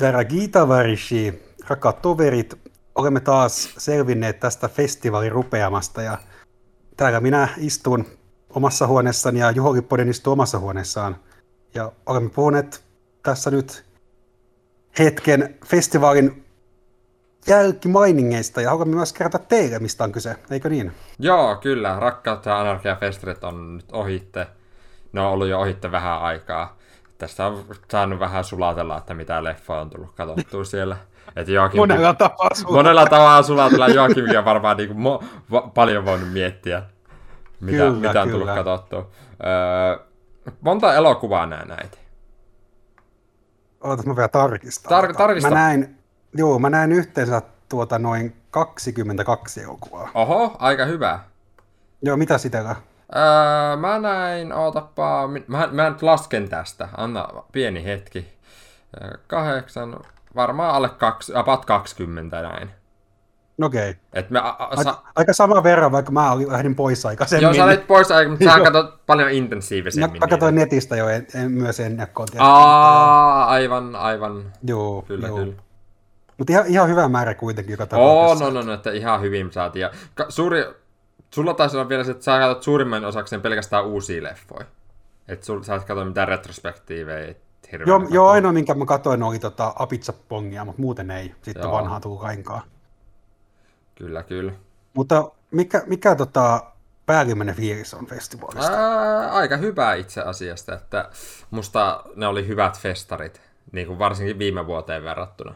Dragi tavarishi, rakkaat toverit, olemme taas selvinneet tästä festivaalin rupeamasta ja täällä minä istun omassa huoneessani ja Juho Lipponen istuu omassa huoneessaan. Ja olemme puhuneet tässä nyt hetken festivaalin jälkimainingeista ja haluamme myös kertoa teille, mistä on kyse, eikö niin? Joo, kyllä. Rakkautta ja anarkiafestarit on nyt ohitte. Ne on ollut jo ohitte vähän aikaa. Tästä on saanut vähän sulatella, että mitä leffa on tullut katsottua siellä. Et Joakim, Monella tapaa sulla. monella tavalla sulatella Joakimia on varmaan niin kuin mo- va- paljon voinut miettiä, mitä, Kyllä, mitä on tullut kyllä. katsottua. Öö, monta elokuvaa nää näit? Ootas mä vielä tarkistan. Tar- tarkista. Mä näin, joo, mä näin yhteensä tuota noin 22 elokuvaa. Oho, aika hyvä. Joo, mitä sitä? Öö, mä näin, ootapaa, mi- mä, mä nyt lasken tästä, anna pieni hetki. Kahdeksan, varmaan alle kaksi, about 20 näin. No Okei. Okay. Et me, a, sa, aika sama verran, vaikka mä olin lähdin pois aikaisemmin. joo, sä olit pois aika, mutta sä Joo. katsot paljon intensiivisemmin. mä katsoin niitä. netistä jo en, en, myös ennakkoon. Aa, aivan, aivan. Joo, Kyllä, joo. kyllä. Mutta ihan, ihan hyvä määrä kuitenkin joka tapauksessa. no, no, no, että ihan hyvin saatiin. Suuri, sulla taisi olla vielä se, että sä katsot suurimman osakseen pelkästään uusia leffoja. Et sul, sä et katso mitään retrospektiivejä. Joo, joo, ainoa minkä mä katsoin oli tota Apitsapongia, mutta muuten ei sitten Joo. vanhaa tullut lainkaan. Kyllä, kyllä. Mutta mikä, mikä tota päällimmäinen fiilis on festivaalista? Ää, aika hyvä itse asiasta, että musta ne oli hyvät festarit, niin kuin varsinkin viime vuoteen verrattuna.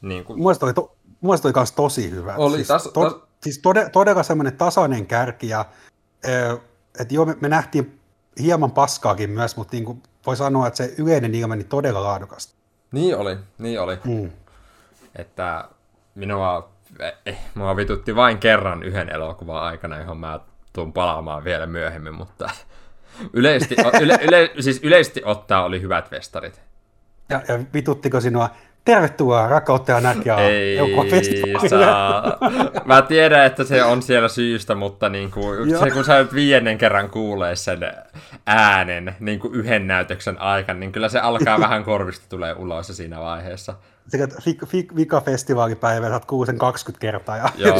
Niin kuin, Mun mielestä oli, to, mielestä oli kans tosi hyvä. Oli siis, tas- to, tas- siis tode, todella semmoinen tasainen kärki ja että joo, me, me nähtiin hieman paskaakin myös, mutta niin kuin voi sanoa, että se yleinen ilme niin todella laadukasta. niin oli, niin oli. Mm. Että minua, eh, mua vitutti vain kerran yhden elokuvan aikana, johon mä tuun palaamaan vielä myöhemmin, mutta yleisesti, yle, yle, siis yleisesti ottaa oli hyvät festarit. Ja, ja vituttiko sinua? Tervetuloa rakkautta ja näkää Ei saa. Mä tiedän, että se on siellä syystä, mutta niin kuin, se, kun sä nyt viidennen kerran kuulee sen äänen niin kuin yhden näytöksen aikana, niin kyllä se alkaa vähän korvista tulee ulos siinä vaiheessa. Sekä vika festivaalipäivä, saat kuulen sen 20 kertaa ja Joo.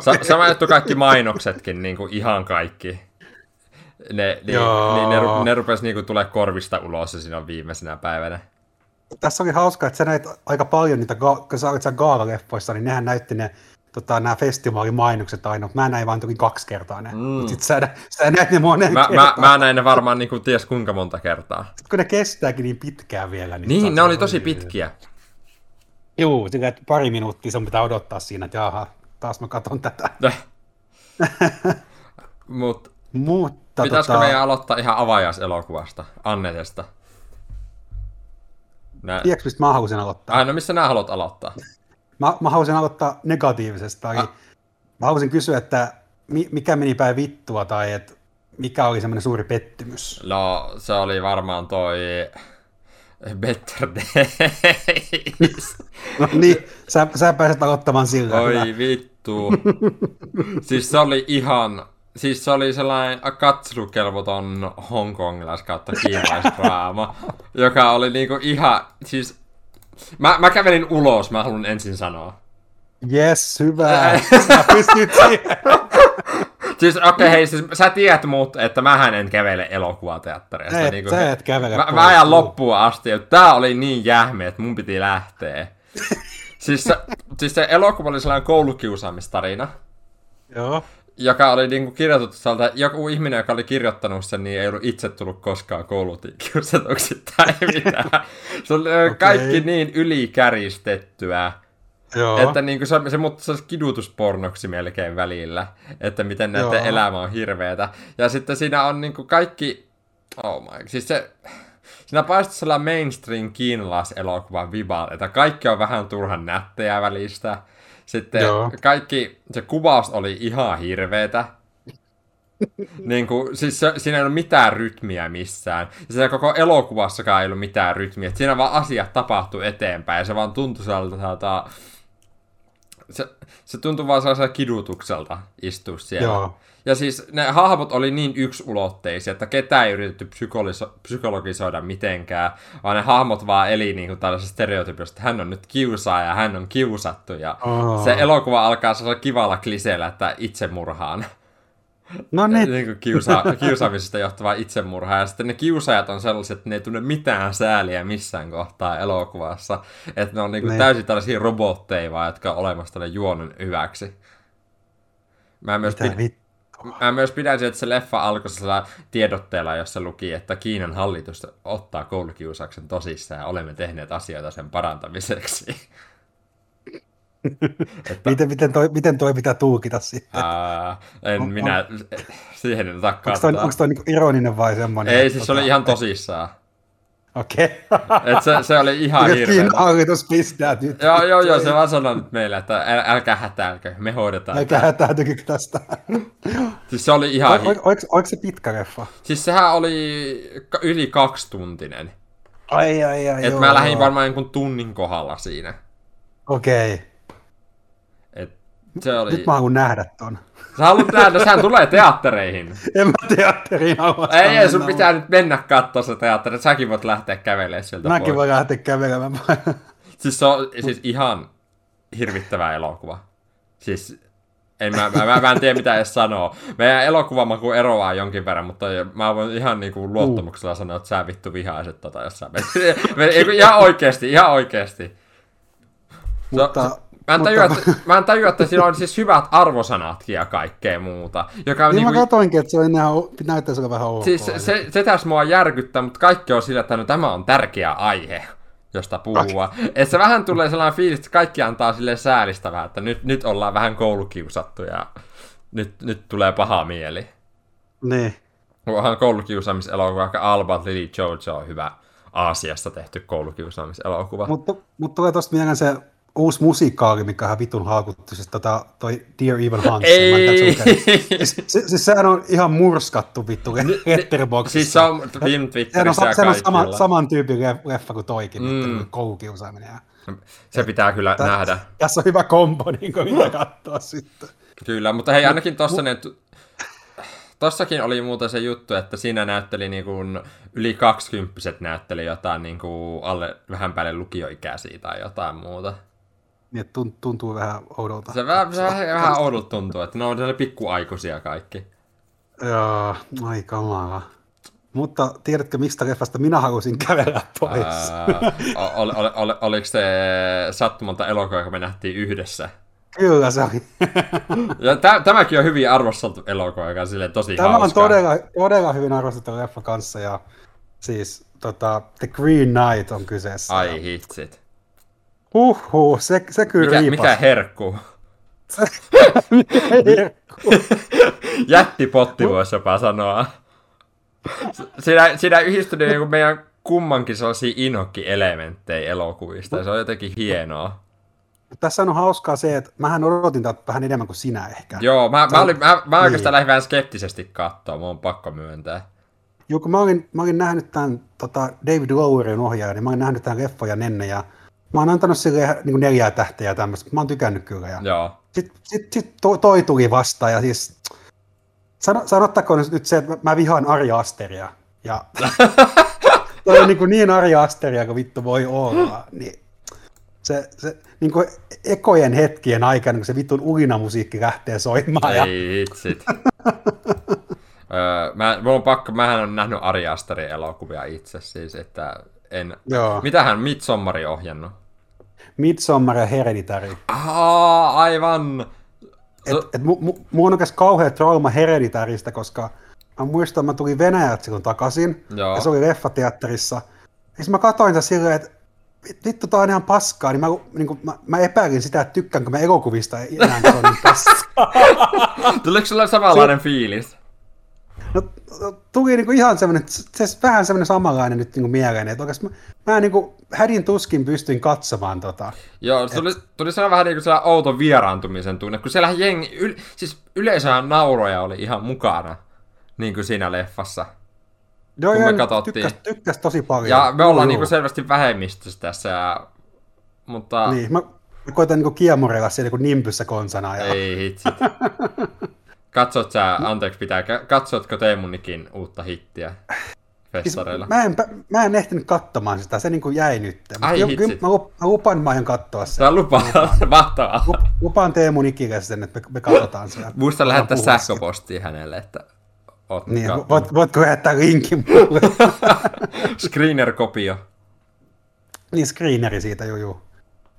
Sa- sama juttu kaikki mainoksetkin, niin kuin ihan kaikki. Ne, niin, niin ne, ne rupes niin kuin tulee korvista ulos siinä viimeisenä päivänä. Tässä oli hauska, että sä näit aika paljon niitä, kun sä olit siellä Gaala-leffoissa, niin nehän näytti ne tota, nämä festivaalimainokset aina, mutta mä näin vaan toki kaksi kertaa ne. Mm. Mutta sit sä, sä näit ne monen Mä, mä, kertaan. mä näin ne varmaan niin kuin ties kuinka monta kertaa. Sit kun ne kestääkin niin pitkään vielä. Niin, Niin, ne oli tosi pitkiä. Juu, sillä että pari minuuttia sun pitää odottaa siinä, että jaha, taas mä katson tätä. Mutta Mutta pitäisikö tota, meidän aloittaa ihan avajaiselokuvasta, Annetesta? Nä... tiedätkö mistä mä haluaisin aloittaa? Ai, no missä nää haluat aloittaa? Mä, mä haluaisin aloittaa negatiivisesta. Ah. Mä haluaisin kysyä, että mi, mikä meni päin vittua tai että mikä oli semmoinen suuri pettymys? No, se oli varmaan toi Better Days. No niin, sä, sä pääset aloittamaan sillä. hyvä. Oi vittu. siis se oli ihan... Siis se oli sellainen katselukelvoton hongkongilais kautta kiinalaisdraama, joka oli niinku ihan... Siis... Mä, mä kävelin ulos, mä haluan ensin sanoa. Yes, hyvä. Sä pystyt siihen. Siis okei, okay, hei, siis sä tiedät mut, että mähän en kävele elokuvateattereista. Et, niinku, sä et kävele Mä, mä ajan loppuun asti, että tää oli niin jähmeä, että mun piti lähteä. siis, se, siis se elokuva oli sellainen koulukiusaamistarina, Joo. Joka oli niinku kirjoitettu sieltä, joku ihminen, joka oli kirjoittanut sen, niin ei ollut itse tullut koskaan koulukiusatuksi tai mitään. Se oli okay. kaikki niin ylikäristettyä, Joo. että niinku se, se mutta se olisi kidutuspornoksi melkein välillä, että miten näiden Joo. elämä on hirveetä. Ja sitten siinä on niinku kaikki, oh my, siis se, siinä paistaa sellainen mainstream kiinalaiselokuvan viba, että kaikki on vähän turhan nättejä välistä. Sitten Joo. kaikki, se kuvaus oli ihan hirveetä. niin kuin, siis se, siinä ei ollut mitään rytmiä missään. Ja siinä koko elokuvassakaan ei ollut mitään rytmiä. Et siinä vaan asiat tapahtuu eteenpäin ja se vaan tuntui sieltä Se, se tuntuu vaan sellaisen kidutukselta istua siellä. Joo. Ja siis ne hahmot oli niin yksulotteisia, että ketään ei yritetty psykoliso- psykologisoida mitenkään, vaan ne hahmot vaan eli niin kuin tällaisessa stereotypiossa, että hän on nyt kiusaaja ja hän on kiusattu. Ja Oh. se elokuva alkaa sellaisella kivalla kliseellä, että itsemurhaan. No niin, niin kuin kiusa- kiusaamisesta johtuvaa itsemurhaa. Ja sitten ne kiusaajat on sellaiset, että ne ei tunne mitään sääliä missään kohtaa elokuvassa. Että ne on niin kuin Niin. täysin tällaisia robotteja vaan, jotka on olemassa tälle juonen hyväksi. Mä myös, mitä pid-. Mä myös pidän siitä, että se leffa alkoi sellaisella tiedotteella, jossa luki, että Kiinan hallitus ottaa koulukiusauksen tosissaan ja olemme tehneet asioita sen parantamiseksi. että, Miten, miten, toi, miten toi pitää tulkita sitten? ää, en On- minä siihen en Onko toi, kantaa. onko toi niinku ironinen vai semmoinen? Ei, siis se oli tota- ihan tosissaan. Okei. Et se, se oli ihan Okay. hirveä. Hallitus pistää nyt. Joo, joo, joo, se vaan sanoi nyt meille, että äl, älkää hätäilkö, me hoidetaan. Älkää tää. hätäytykö tästä. Siis se oli ihan... Oliko, oliko, oliko se pitkä leffa? Siis sehän oli yli kaksituntinen. Ai, ai, ai, Et joo, mä lähdin varmaan jonkun tunnin kohdalla siinä. Okei. Et se oli... Nyt mä haluan nähdä ton. Sä haluat nähdä, sehän tulee teattereihin. En mä teatteriin halua. Ei, ei, sun mennä, pitää nyt mennä katsoa se teatteri. Säkin voit lähteä kävelemään sieltä Mäkin pois. voin lähteä kävelemään. Siis se on siis ihan hirvittävä elokuva. Siis en mä, mä, mä, mä en tiedä mitä edes sanoo. Meidän elokuvamaku eroaa jonkin verran, mutta mä voin ihan niinku luottamuksella sanoa, että sä vittu vihaiset tota, jos sä menet. Ei, kun ihan oikeesti, ihan oikeesti. Mutta, Se- Mä en, mutta- tajua, että, mä en tajua, että siinä on siis hyvät arvosanatkin ja kaikkea muuta. Joka on niin niinku, mä katoinkin, että se on enää, näyttäisi olla vähän ok. siis se, se, se tässä mua järkyttää, mutta kaikki on sillä, että no, tämä on tärkeä aihe, josta puhua. Että se vähän tulee sellainen fiilis, että kaikki antaa sille säälistävää, että nyt, nyt ollaan vähän koulukiusattu ja nyt, nyt tulee paha mieli. Niin. Onhan koulukiusaamiselokuva, vaikka Alba Lily Jojo on hyvä Aasiassa tehty koulukiusaamiselokuva. Mutta, mutta tulee tosta mieleen se uusi musikaali, mikä ihan vitun haukuttu, siis tota, toi Dear Evan Hunt. Ei! Siis, se, siis sehän on ihan murskattu vittu Letterboxdissa. Siis se on film Sehän on, Twitterissä sehän on sama, saman tyypin leff- leffa kuin toikin, Mm. nyt koulukiusaaminen. Se pitää kyllä Tä- nähdä. Tässä on hyvä kombo, niin kuin mitä katsoa sitten. Kyllä, mutta hei ainakin tossa ne... Tossakin oli muuten se juttu, että siinä näytteli niin kuin yli kaksikymppiset näytteli jotain niin kuin alle vähän päälle lukioikäisiä tai jotain muuta. Niin, tuntuu vähän oudolta. Se vähän, se vähän, vähän oudolta tuntuu, että ne on sellaisia pikkuaikuisia kaikki. Joo, ai kamala. Mutta tiedätkö, mistä leffasta minä halusin kävellä pois? Ää, ol, ol, ol, ol, oliko se sattumalta elokuva, joka me nähtiin yhdessä? Kyllä se oli. Ja tä, tämäkin on hyvin arvosteltu elokuva, joka on silleen tosi Tämä hauska. on todella, todella hyvin arvostettu leffa kanssa ja siis tota, The Green Knight on kyseessä. Ai hitsit. Huhhuh, se, se kyllä Mikä, riipas. mikä herkku? herkku? Jättipotti voisi jopa sanoa. Siinä, siinä yhdistynyt niin meidän kummankin sellaisia inokki-elementtejä elokuvista, se on jotenkin hienoa. Tässä on hauskaa se, että mähän odotin tätä vähän enemmän kuin sinä ehkä. Joo, mä, mä, olin, mä, mä oikeastaan Niin. lähdin vähän skeptisesti katsoa, mun on pakko myöntää. Joo, kun mä olin, mä olin nähnyt tämän tota David Lowerin ohjaajan, niin mä olin nähnyt tämän leffan ja nenne, ja mä oon antanut sille niin neljää tähteä ja tämmöistä, mä oon tykännyt kyllä. Ja Joo. Sitten sit, sit toi, toi tuli vastaan ja siis sano, sanottakoon nyt se, että mä- vihaan Ari Asteria. Ja toi on niin, kuin niin Ari Asteria kuin vittu voi olla. Niin se, se niin kuin ekojen hetkien aikana, kun se vittun ulinamusiikki lähtee soimaan. Ja, Ei hitsit. öö, mä, mulla on pakko, mähän on nähnyt Ari Asterin elokuvia itse siis, että en... joo. Mitähän Midsommari ohjannut? Midsommar ja Hereditary. Aa, aivan! Et, et mu, mu, mulla on kauhea trauma Hereditarista, koska mä muistan, että mä tulin Venäjältä silloin takaisin, Joo. ja se oli leffateatterissa. Ja sit mä katsoin sitä silleen, että vit- vittu, tää on ihan paskaa, niin mä, niin kuin, mä, mä epäilin sitä, että tykkäänkö mä elokuvista enää, kun on niin paskaa. Tuliko sulle samanlainen fiilis? No, tuli niin kuin ihan semmoinen, se vähän semmoinen samanlainen nyt niin kuin mieleen, että oikeastaan mä, mä niin kuin hädin tuskin pystyin katsomaan tota. Joo, se tuli, tuli sellainen vähän niin kuin sellainen outo vieraantumisen tunne, kun siellä jengi, yl, siis yleisöhän nauroja oli ihan mukana, niin kuin siinä leffassa. Joo, Kun me katsottiin. Tykkäs, tykkäs tosi paljon. Ja me ollaan niin kuin joo. selvästi vähemmistössä tässä, ja, mutta Niin, mä, mä koitan niinku kiemurella siellä niinku nimpyssä konsana. Ja... Ei hitsit. Katsot sä, anteeksi pitää, katsotko Teemunikin uutta hittiä festareilla? Siis mä, en, mä en ehtinyt katsomaan sitä, se niinku jäi nyt. Ai Mä, mä, mä lupaan, mä aion katsoa sen. Sä lupaa, mahtavaa. Lup- Lupaan Teemu Nikille sen, että me, me katsotaan sen. Muista lähettää sähköpostia hänelle, että oot Niin, voit, voitko lähettää linkin mulle? Screener-kopio. niin, screeneri siitä, juu, juu.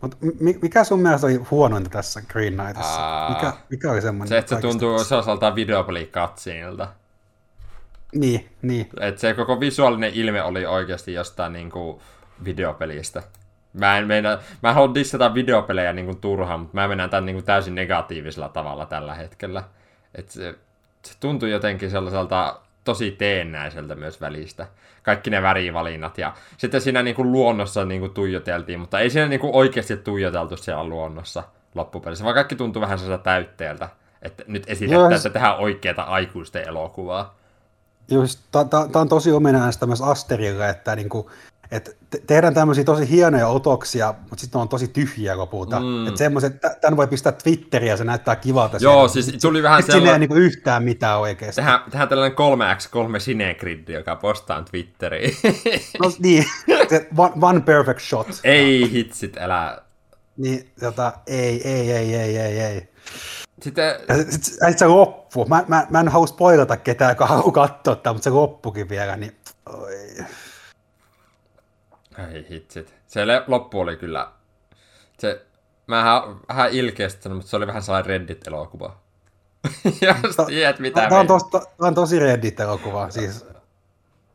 Mut mi- mikä sun mielestä oli huonointa tässä Green Knightissa? Aa. Mikä, mikä oli semmoinen? Se, että se tuntuu sellaiselta videopelikatsiinilta. Niin, niin. Että se koko visuaalinen ilme oli oikeasti jostain niinku videopelistä. Mä en, meina, mä en halua dissata videopelejä niinku turhaan, mutta mä mennään tämän niinku täysin negatiivisella tavalla tällä hetkellä. Et se, se tuntui jotenkin sellaiselta tosi teennäiseltä myös välistä. Kaikki ne värivalinnat ja sitten siinä niinku luonnossa niinku tuijoteltiin, mutta ei siinä niinku oikeasti tuijoteltu siellä luonnossa loppupelissä, vaan kaikki tuntui vähän sellaiselta täytteeltä. Että nyt esitetään, että tehdään oikeata aikuisten elokuvaa. Just, tämä on tosi ominaista myös Asterille, että niinku, et te- tehdään tämmöisiä tosi hienoja otoksia, mutta sitten on tosi tyhjiä lopulta. Mm. Että semmoiset, tämän voi pistää Twitteriin ja se näyttää kivalta. Joo, siellä. siis tuli vähän Sitten siinä ei sellainen... niinku yhtään mitään oikeasti. Tehdään, tehdään tällainen 3x3 sinegrid, joka postaan Twitteriin. No niin, se one, one perfect shot. ei hitsit, älä... Niin, tota, ei, ei, ei, ei, ei, ei. Sitten, Ja sit, sit, se loppu. Mä, mä, mä en halua spoilata ketään, joka haluaa katsoa tätä, mutta se loppukin vielä, niin oi. Ei hitsit. Se le- loppu oli kyllä... Se... Mä vähän ilkeästi mutta se oli vähän sellainen Reddit-elokuva. Jos Ta- tiedät mitä Tämä on, me- tos, tää on tosi Reddit-elokuva. Siis,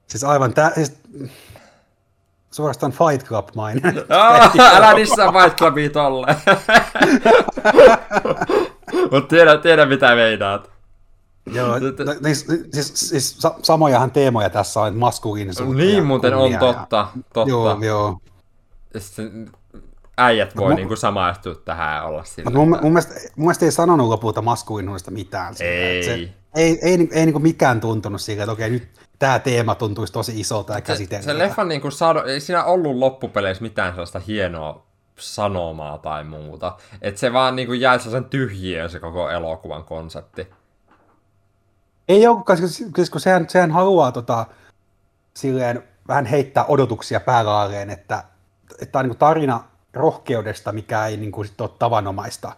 siis aivan tää, siis, suorastaan Fight Club mainen. Ah, älä nissaa Fight Clubia tolle. Mut tiedä, tiedä mitä meinaat. Joo, no, siis, siis, siis, sa- samojahan teemoja tässä on, maskuliinisuutta. Niin ja muuten on totta, totta. Joo, joo. Sitten äijät voi mu- niinku samaistua tähän ja olla sillä. Mun, mun, mielestä, mun mielestä ei sanonut lopulta maskuliinisuudesta mitään. sillä, Ei. Se, ei, ei, ei, ei niinku mikään tuntunut sillä, että okei, nyt tämä teema tuntuisi tosi isolta ja se, käsitellä. se leffan niinku sano, ei siinä ollut loppupeleissä mitään sellaista hienoa sanomaa tai muuta. Et se vaan niinku jäi sen tyhjiöön se koko elokuvan konsepti. Ei olekaan, siis, siis kun sehän, sehän haluaa tota, silleen vähän heittää odotuksia päälaalleen, että, että tämä on niin tarina rohkeudesta, mikä ei niin kuin, sit ole tavanomaista.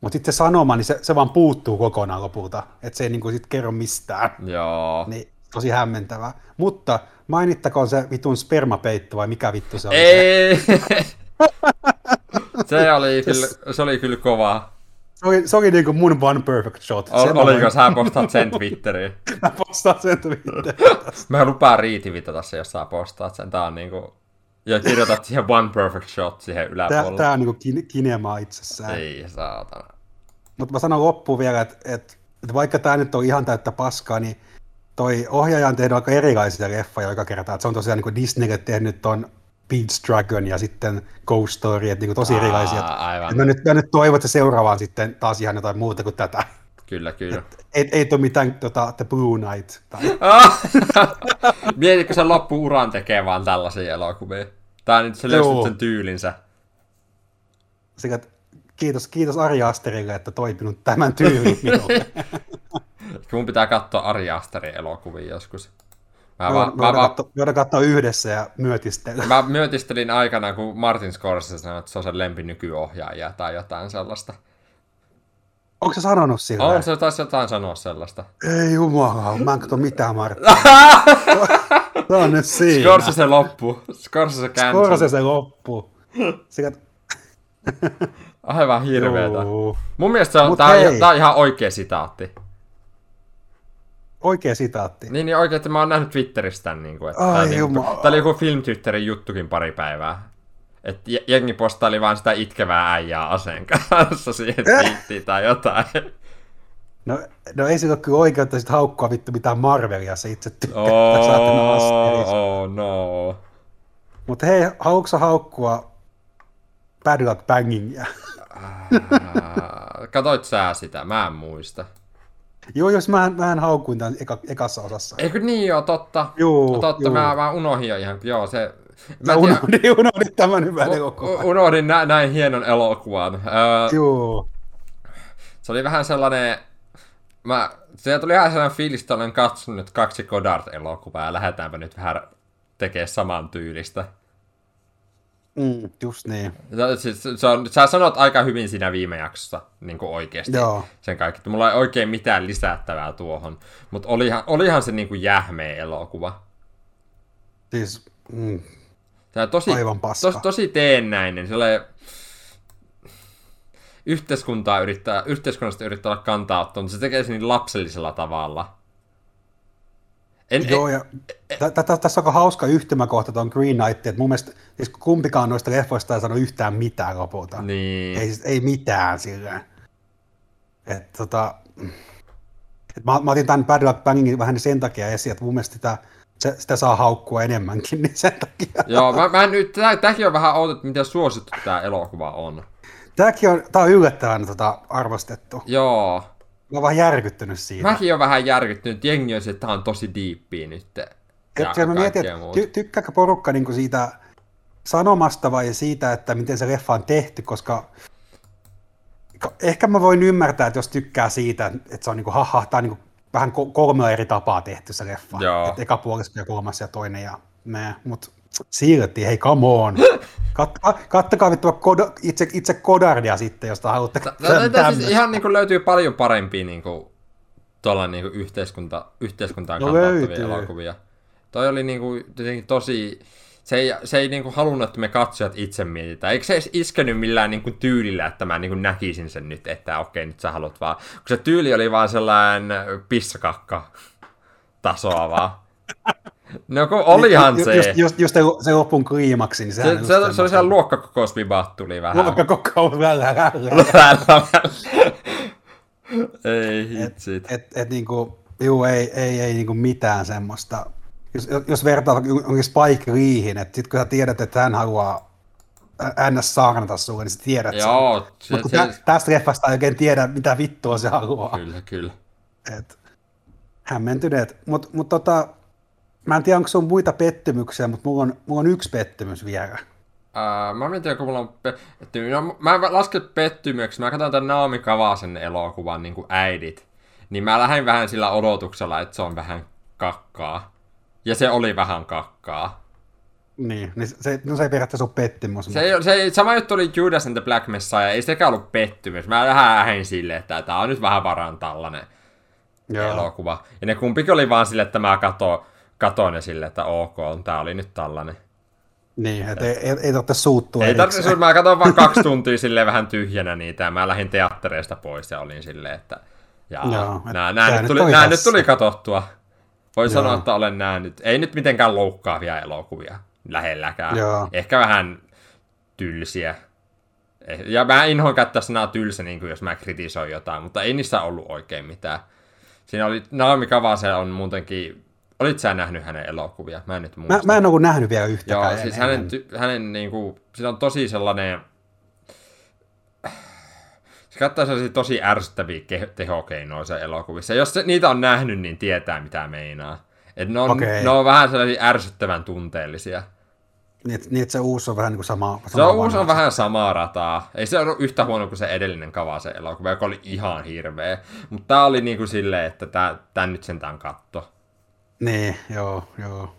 Mutta sitten se sanoma, niin se, se vaan puuttuu kokonaan lopulta, että se ei niin kuin, sit kerro mistään. Joo. Niin tosi hämmentävää. Mutta mainittakoon se vitun spermapeitto vai mikä vittu se oli. Ei! se, oli kyllä, se oli kyllä kova. Se oli, se oli niin kuin mun one perfect shot. Ol, oliko sä postaat sen Twitteriin? Mä postaan sen Twitteriin. Mä lupaan riitivitata se, jos sä postaat sen. Tää on niinku... Ja kirjoitat siihen one perfect shot siihen Tää, yläpuolelle. tää on niin kuin kinemaa itsessään. Ei saatana. Mutta mä sanon loppuun vielä, että, että, että vaikka tämä nyt on ihan täyttä paskaa, niin toi ohjaaja on tehnyt aika erilaisia leffoja joka kerta. Että se on tosiaan niin kuin Disneylle tehnyt ton Peach Dragon ja sitten Ghost Story, että niin kuin tosi erilaisia. Aa, aivan. Et mä, nyt, mä nyt toivon, että se seuraavaan sitten taas ihan jotain muuta kuin tätä. Kyllä, kyllä. Ei, ei tule mitään tota, The Blue Knight. Tai! Mietitkö se loppu-uran tekee vaan tällaisia elokuvia? Tää nyt se löysi sen tyylinsä. sekä, kiitos, kiitos Ari Asterille, että toi minun tämän tyylin minulle. Mun pitää katsoa Ari Asterin elokuvia joskus. Mä, Me va- voidaan, mä, katsoa, voidaan katsoa yhdessä ja myötistellä. mä myötistelin aikana, kun Martin Scorsese sanoi, että se on sen lempinykyohjaaja tai jotain sellaista. Onko se sanonut sillä? On se taisi jotain sanoa sellaista. Ei jumala, mä en katso mitään Martti. Se on nyt siinä. Scorsese loppu. Scorsese cancel. Scorsese se loppu. Sekä, Aivan hirveetä. Mun mielestä se on, tää, tää on ihan oikea sitaatti. Oikea sitaatti. Niin, niin oikein, että mä oon nähnyt Twitteristä tämän, niin kuin, että Ai tää, niin tää oli joku Film Twitterin juttukin pari päivää. Että jengi postaili vaan sitä itkevää äijää aseen kanssa siihen twiittiin tai jotain. No, no ei sillä ole kyllä oikeutta sit haukkua vittu mitään Marvelia, se itse tykkää oh, Oh, oh no. Mutta hei, haluatko haukkua Bad Luck Bangingia? Ah, Katoit sä sitä? Mä en muista. Joo, jos mä, mä haukuin tämän eka, ekassa osassa. Eikö niin joo, totta. Juu, totta, juu. Mä, mä unohdin jo ihan. Joo, se, Mä unohdin, unohdin tämän hyvän elokuvan. Unohdin nä- näin hienon elokuvan. Öö, Joo. Se oli vähän sellainen... Mä, se tuli ihan sellainen fiilis, että olen katsonut kaksi Godard-elokuvaa ja lähdetäänpä nyt vähän tekemään saman tyylistä. Mm, just niin. Se, se, se on, sä sanot aika hyvin siinä viime jaksossa niin kuin oikeasti Joo. sen kaikki. Mulla ei oikein mitään lisättävää tuohon, mutta olihan, olihan se niin kuin jähmeä elokuva. Siis, mm, Tämä tosi, Aivan paska. tos, tosi teennäinen, se yhteiskuntaa yrittää, yhteiskunnasta yrittää olla kantaa mutta se tekee sen niin lapsellisella tavalla. En, Joo, en, ja t- t- tässä on hauska yhtymäkohta tuon Green Knight, että mun mielestä siis kumpikaan noista leffoista ei sano yhtään mitään lopulta. niin. Ei, siis, ei mitään sillä. Et, tota, et mä, mä, otin tämän Bad Luck Bangingin vähän sen takia esiin, että mun mielestä sitä, se, sitä saa haukkua enemmänkin, niin sen takia. Joo, mä, mä nyt, tää, tämäkin on vähän outo, että miten suosittu tämä elokuva on. Tämäkin on, tää on yllättävän tota, arvostettu. Joo. Mä oon vähän järkyttynyt siitä. Mäkin on vähän järkyttynyt, jengi on se, että tää on tosi diippiä nyt. Ja, ja mä mietin, että ty, tykkääkö porukka niinku siitä sanomasta vai siitä, että miten se leffa on tehty, koska ehkä mä voin ymmärtää, että jos tykkää siitä, että se on niinku, haha, tää on niinku vähän kolmella eri tapaa tehty se leffa. Joo. Et eka puolisko ja kolmas ja toinen ja mä, mut silti, hei come on. Kat, kattokaa vittu itse, itse Kodardia sitten, jos te haluatte Tätä siis ihan niinku löytyy paljon parempia niinku, tuolla niinku yhteiskunta, yhteiskuntaan No kantauttavia elokuvia. Toi oli niinku jotenkin tosi... Se ei, se ei niinku halunnut, että me katsojat itse mietitään. Eikö se edes iskenyt millään niinku tyylillä, että mä niinku näkisin sen nyt, että okei, nyt sä haluat vaan. Kun se tyyli oli vaan sellainen pissakakka tasoa vaan. No kun olihan Ju- se. Just, just, just se, se lopun kliimaksi, niin sehän Se, se, se oli siellä luokkakokousvibat tuli vähän. Luokkakokous välillä. Välillä. Ei hitsit. Et, et niinku, juu, ei, ei, ei niinku mitään semmoista. Jos, jos vertaa onkin Spike Leehin, että sit kun sä tiedät, että hän haluaa ns. saarnata sulle, niin sä tiedät Joo, se, Mutta se, tä, tästä leffasta ei oikein tiedä, mitä vittua se haluaa. kyllä, kyllä. Et, hämmentyneet. Mutta mut tota, mä en tiedä, onko sun muita pettymyksiä, mutta mulla on, mulla on yksi pettymys vielä. Uh, mä mietin, kun mulla on pettymys. No, mä en laske pettymyksi. Mä katson tämän Naomi Kavasen elokuvan niin kuin äidit. Niin mä lähdin vähän sillä odotuksella, että se on vähän kakkaa. Ja se oli vähän kakkaa. Niin, niin se, no se ei periaatteessa ole pettymys. Se, ei, se sama juttu oli Judas and the Black Messiah, ei sekään ollut pettymys. Mä vähän lähdin silleen, että tää on nyt vähän varan tällainen Joo. elokuva. Ja ne kumpikin oli vaan silleen, että mä kato, katoin ne silleen, että ok, tää oli nyt tällainen. Niin, että ei, ei, ei tarvitse suuttua Ei tarvitse, mä katsoin vaan kaksi tuntia silleen vähän tyhjänä niitä, ja mä lähdin teattereista pois ja olin silleen, että jaa, Joo, nää, nää, nyt tuli, nää nyt tuli katottua. Voin Joo. sanoa, että olen nähnyt, ei nyt mitenkään loukkaavia elokuvia lähelläkään. Joo. Ehkä vähän tylsiä. Eh, Ja mä inhoan käyttää sanaa tylsä, niin kuin jos mä kritisoin jotain, mutta ei niissä ollut oikein mitään. Siinä oli, Naomi Kavase on muutenkin, olit sä nähnyt hänen elokuvia? Mä en nyt muista. Mä, mä en ole nähnyt vielä yhtäkään. Joo, siis hänen, ty- hänen niinku, siinä on tosi sellainen, se kattaa sellaisia tosi ärsyttäviä ke- tehokeinoja se elokuvissa. Jos se, niitä on nähnyt, niin tietää mitä meinaa. Et ne, on, Okei. ne on vähän sellaisia ärsyttävän tunteellisia. Niin, että, niin, että se uusi on vähän niin kuin sama. Se sama on, uusi on vähän samaa rataa. Ei se ole yhtä huono kuin se edellinen Kavase elokuva, joka oli ihan hirveä. Mutta tää oli niinku silleen, että tää nyt sentään katto. Niin, joo, joo.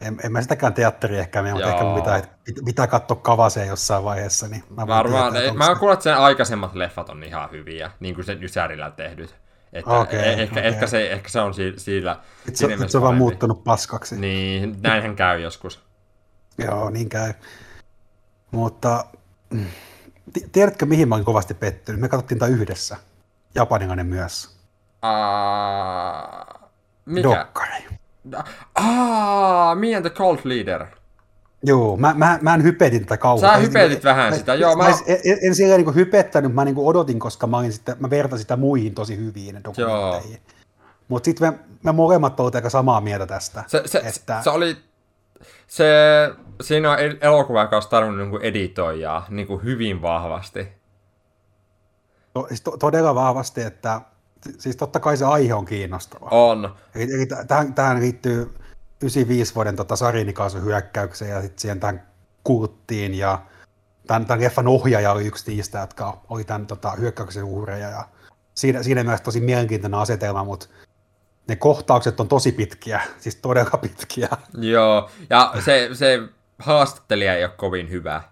En, en mä sitäkään teatteria ehkä mene, mutta ehkä mun pitää, pit- pitää katsoa kavaseen jossain vaiheessa. Niin mä Varmaan, tietää, ei, mä kuullut, että sen aikaisemmat leffat on ihan hyviä, niin kuin sen Ysärillä tehdyt. Että okay, ehkä, okei. ehkä, se, ehkä se on si- sillä... siinä se, se on vaan muuttunut paskaksi. Niin, näinhän käy joskus. Joo, niin käy. Mutta mm, ti- tiedätkö, mihin mä olin kovasti pettynyt? Me katsottiin tätä yhdessä. Japanilainen myös. Uh, mikä? Dokkari. Ah, Me and the Cult Leader. Joo, mä, mä, mä en hypetin tätä kauheasti. Sä hypetit vähän sitä, joo, Mä, mä- mä... En, en, en siellä niin hypettänyt, mä niin odotin, koska mä, olin sitten, mä vertasin sitä muihin tosi hyviin dokumentteihin. Mutta sitten me, me molemmat oltiin aika samaa mieltä tästä. Se, se, että, se oli... Se, siinä on el- elokuva, joka olisi tarvinnut niin editoijaa niin kuin hyvin vahvasti. to, siis to, todella vahvasti, että siis totta kai se aihe on kiinnostava. On. Eli, eli tähän, tähän liittyy 95 vuoden tota, Sarinikaisen hyökkäyksen ja sitten siihen tämän kulttiin ja tämän, tämän leffan ohjaaja oli yksi niistä, jotka oli tämän tota, hyökkäyksen uhreja ja siinä, siinä mielessä tosi mielenkiintoinen asetelma, mutta ne kohtaukset on tosi pitkiä, siis todella pitkiä. Joo, ja se, se haastattelija ei ole kovin hyvä.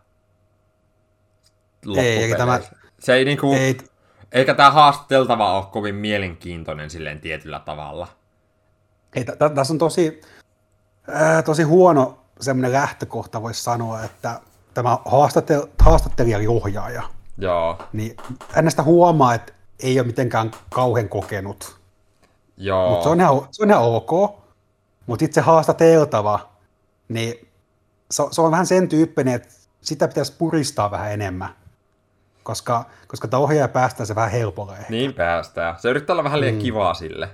Ei, eikä tämä... Se ei niinku... Ei, eikä tämä haastateltava ole kovin mielenkiintoinen silleen tietyllä tavalla. Ei, t- tässä on tosi, ää, tosi huono semmoinen lähtökohta, voisi sanoa, että tämä haastatel- haastattelija oli ohjaaja. Joo. Niin hänestä huomaa, että ei ole mitenkään kauhean kokenut. Joo. Mutta se, on ihan, se on ihan ok. Mutta itse haastateltava, niin se, se on vähän sen tyyppinen, että sitä pitäisi puristaa vähän enemmän. Koska, koska tämä ohjaaja päästää se vähän helpolla ehkä. Niin päästää. Se yrittää olla vähän liian mm. kivaa sille.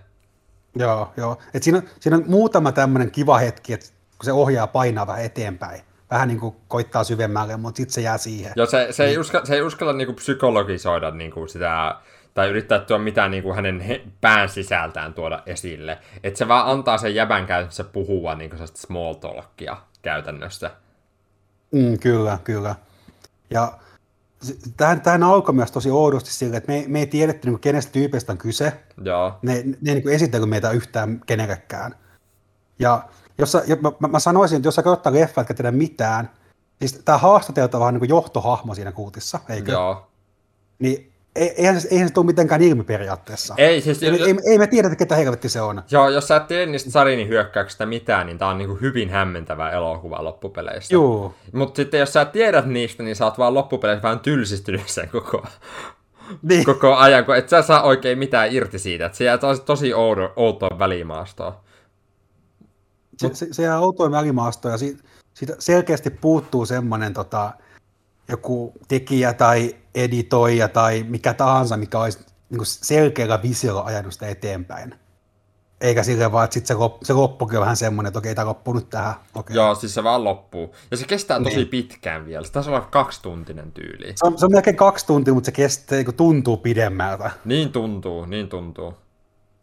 Joo, joo. Et siinä, on, siinä on muutama tämmöinen kiva hetki, että kun se ohjaa painaa vähän eteenpäin. Vähän niin kuin koittaa syvemmälle, mutta sitten se jää siihen. Joo, se, se, ei, niin. uskalla, se ei uskalla niin kuin psykologisoida niin kuin sitä tai yrittää tuoda mitään niin kuin hänen he, pään sisältään tuoda esille. Että se vaan antaa sen jäbän käytännössä puhua niin kuin small talkia käytännössä. Mm, kyllä, kyllä. Ja tähän, tähän alkoi myös tosi oudosti sillä, että me, me ei tiedetty, niin kenestä tyypistä on kyse. Joo. Ne, ne niin esitellyt meitä yhtään kenellekään. Ja jos sä, mä, mä, sanoisin, että jos sä ottaa leffa, etkä tiedä mitään, siis tämä haastateltava on niin johtohahmo siinä kuutissa, eikö? Joo. Niin eihän, eihän se tule mitenkään ilmi periaatteessa. Ei, siis, ei, ei, ei me tiedetä, ketä helvetti se on. Joo, jos sä et tiedä niistä Sarinin hyökkäyksistä mitään, niin tää on niinku hyvin hämmentävä elokuva loppupeleistä. Joo. Mutta sitten jos sä tiedät niistä, niin sä oot vaan loppupeleissä vähän tylsistynyt sen koko, niin. koko ajan, kun et sä saa oikein mitään irti siitä. Että se jää tosi, tosi oudo, outoon välimaastoon. Se, se, se jää outoon välimaastoon ja siitä, siitä selkeästi puuttuu semmoinen tota, joku tekijä tai editoija tai mikä tahansa, mikä olisi niin kuin selkeällä visiolla ajanut sitä eteenpäin. Eikä sille vaan, että sit se, lop, se loppukin on vähän semmoinen, että okei, tämä loppuu nyt tähän. Okei. Joo, siis se vaan loppuu. Ja se kestää tosi niin. pitkään vielä. Se taisi olla kaksituntinen tyyli. Se on, se on melkein kaksi tuntia, mutta se kestää, kun tuntuu pidemmältä. Niin tuntuu, niin tuntuu.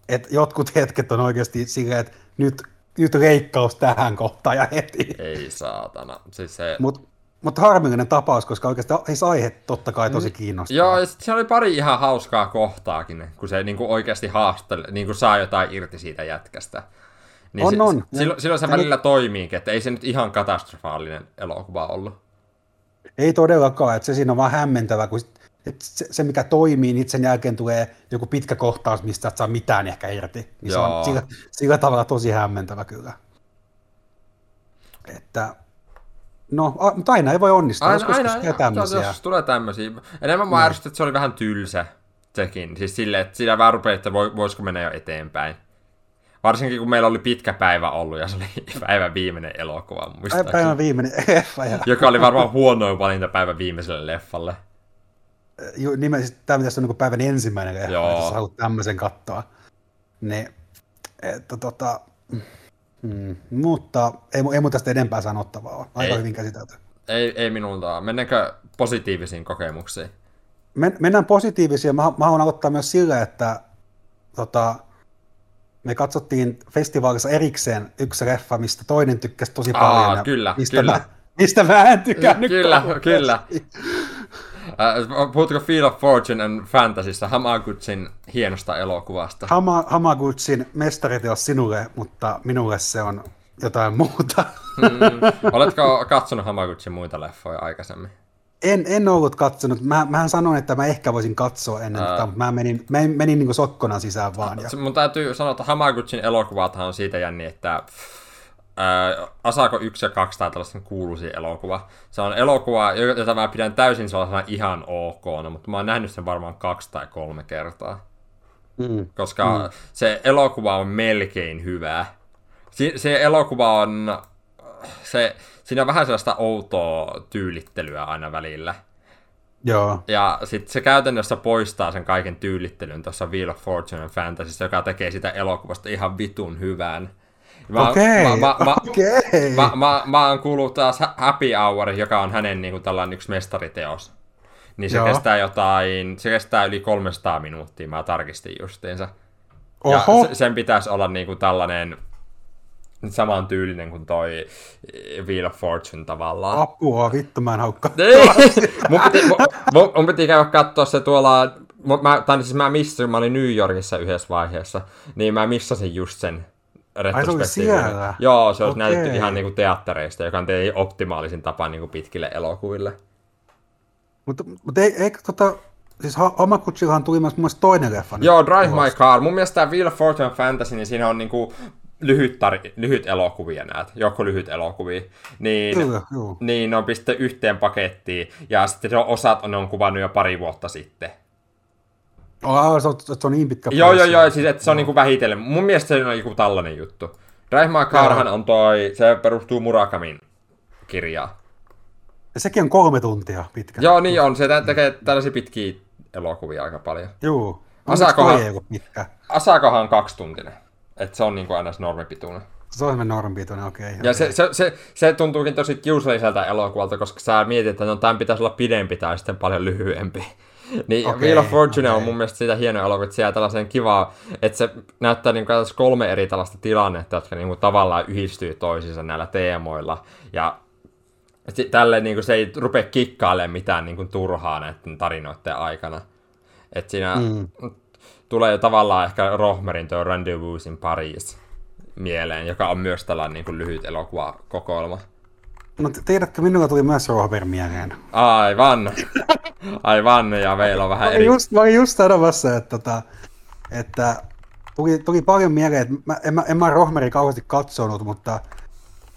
Et jotkut hetket on oikeasti silleen, että nyt, nyt reikkaus tähän kohtaan ja heti. Ei saatana. Siis se... Mut mutta harmillinen tapaus, koska oikeastaan siis aihe totta kai tosi mm. kiinnostaa. Joo, ja se oli pari ihan hauskaa kohtaakin, kun se niin kuin oikeasti haasteli, niin kuin saa jotain irti siitä jätkästä. Niin on, on. Silloin, silloin se välillä toimiikin, että ei se nyt ihan katastrofaalinen elokuva ollut. Ei todellakaan, että se siinä on vaan hämmentävä, kun se, se, mikä toimii, niin sen jälkeen tulee joku pitkä kohtaus, mistä et saa mitään ehkä irti. Niin Joo. se on sillä, sillä tavalla tosi hämmentävä kyllä. Että No, a, mutta aina ei voi onnistua, aina, joskus aina, aina, tämmöisiä. Jos tulee tämmöisiä. Enemmän mä no. että se oli vähän tylsä sekin. Siis silleen, että siinä vähän rupeaa, että voisiko mennä jo eteenpäin. Varsinkin kun meillä oli pitkä päivä ollut ja se oli päivän viimeinen elokuva. Päivän viimeinen leffa. Ja... Joka oli varmaan huonoin valinta päivän viimeiselle leffalle. Nimellisesti tämä pitäisi olla niin päivän ensimmäinen leffa, Joo. jos haluat tämmöisen katsoa. Ne, että tota, Mm, mutta ei, ei mun tästä enempää sanottavaa ole. Aika ei, hyvin käsitelty. Ei, ei minulta. Mennäänkö positiivisiin kokemuksiin? Men, mennään positiivisiin. Mä, mä haluan aloittaa myös sillä, että tota, me katsottiin festivaalissa erikseen yksi leffa, mistä toinen tykkäsi tosi Aa, paljon. Kyllä, mistä kyllä. Mä, mistä mä en tykännyt Kyllä, kyllä. Uh, puhutko Feel of Fortune and Fantasysta, Hamagutsin hienosta elokuvasta? Hama, Hamagutsin mestariteos sinulle, mutta minulle se on jotain muuta. mm. Oletko katsonut Hamagutsin muita leffoja aikaisemmin? En, en ollut katsonut. Mä, mähän sanoin, että mä ehkä voisin katsoa ennen tätä, mutta mä menin, mä menin niin sokkona sisään vaan. Ja... Mun täytyy sanoa, että Hamagutsin elokuvathan on siitä jänni, että Ää, Asako 1 ja 2 tai tällaisen kuuluisi elokuva. Se on elokuva, jota mä pidän täysin sellaisena ihan ok, mutta mä oon nähnyt sen varmaan kaksi tai kolme kertaa. Mm. Koska mm. se elokuva on melkein hyvä. Si- se elokuva on... Se, siinä on vähän sellaista outoa tyylittelyä aina välillä. Joo. Ja sitten se käytännössä poistaa sen kaiken tyylittelyn tuossa Wheel of Fortune and Fantasy, joka tekee sitä elokuvasta ihan vitun hyvän. Mä, Okei, mä, mä, mä, Okei. Mä, mä, mä oon kuullut taas Happy Hour, joka on hänen niin kuin, tällainen yksi mestariteos. Niin se Joo. kestää jotain, se kestää yli 300 minuuttia, mä tarkistin justiinsa. Oho. Ja sen pitäisi olla niin kuin tällainen saman tyylinen kuin toi Wheel of Fortune tavallaan. Apua, vittu mä en haukka. Ei, mun, piti, mun, mun piti käydä katsoa se tuolla, mä, tai siis mä missasin, mä olin New Yorkissa yhdessä vaiheessa, niin mä missasin just sen Ai se oli siellä? Joo, se olisi okay. näytetty ihan niinku teattereista, joka on optimaalisin tapa niinku pitkille elokuville. Mutta, mutta ei, eikö tota, siis Hamaguchillahan tuli myös mun toinen leffa. Joo, Drive My Car. Mun mielestä tämä Wheel of Fortune Fantasy, niin siinä on niinku lyhyt, tar- lyhyt elokuvia näet, joko lyhyt elokuvia, niin, Kyllä, niin ne on pistetty yhteen pakettiin, ja sitten osat on, on kuvannut jo pari vuotta sitten. Oh, se, on, se on niin pitkä Joo, joo, joo, siis että se on niinku vähitellen. Mun mielestä se on joku tällainen juttu. Drive My Carhan on toi, se perustuu Murakamin kirjaan. Ja sekin on kolme tuntia pitkä. Joo, niin on. Se tekee tällaisia pitkiä elokuvia aika paljon. Joo. Asakohan, pitkä. Asakohan on kaksituntinen. Että se on niin kuin aina normipituinen. Se on normipituinen, okei. Okay, ja okay. se, se, se, se, tuntuukin tosi kiusalliselta elokuvalta, koska sä mietit, että no, tämän pitäisi olla pidempi tai sitten paljon lyhyempi. Niin okay, Wheel of Fortune okay. on mun mielestä siitä hieno elokuva, että siellä tällaisen kivaa, että se näyttää niin kuin kolme eri tällaista tilannetta, jotka niin kuin tavallaan yhdistyy toisiinsa näillä teemoilla. Ja tälleen niin kuin se ei rupea kikkailemaan mitään niin kuin turhaa näiden tarinoiden aikana. Että siinä mm. tulee jo tavallaan ehkä Rohmerin tuo Rendezvous in Paris mieleen, joka on myös tällainen niin kuin lyhyt elokuvakokoelma. No tiedätkö, minulla tuli myös Rohmer mieleen. Aivan. Aivan, ja meillä on vähän eri... Just, mä olin just sanomassa, että, että, että tuli, tuli paljon mieleen, että mä, en, mä, en mä Rohmeri kauheasti katsonut, mutta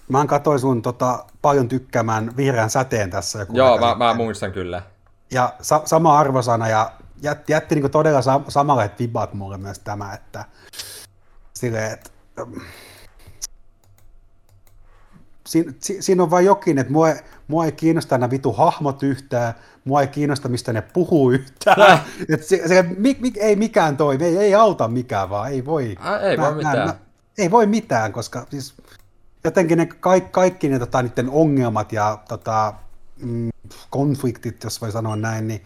Mä katsoin sun tota, paljon tykkäämään vihreän säteen tässä. Joku Joo, mä, mä, muistan kyllä. Ja sa- sama arvosana ja jätti, jätti niinku todella sa- samanlaiset vibat mulle myös tämä, että silleen, että siinä, si, siinä on vain jokin, että mua, mua ei kiinnosta nämä vitu hahmot yhtään, mua ei kiinnosta, mistä ne puhuu yhtään. että se, se, mi, mi, ei mikään toimi, ei, ei auta mikään vaan, ei voi. Ä, ei mä, voi mitään. Mä, mä, ei voi mitään, koska siis jotenkin ne kaikki, kaikki ne tota, niiden ongelmat ja tota, mm, konfliktit, jos voi sanoa näin, niin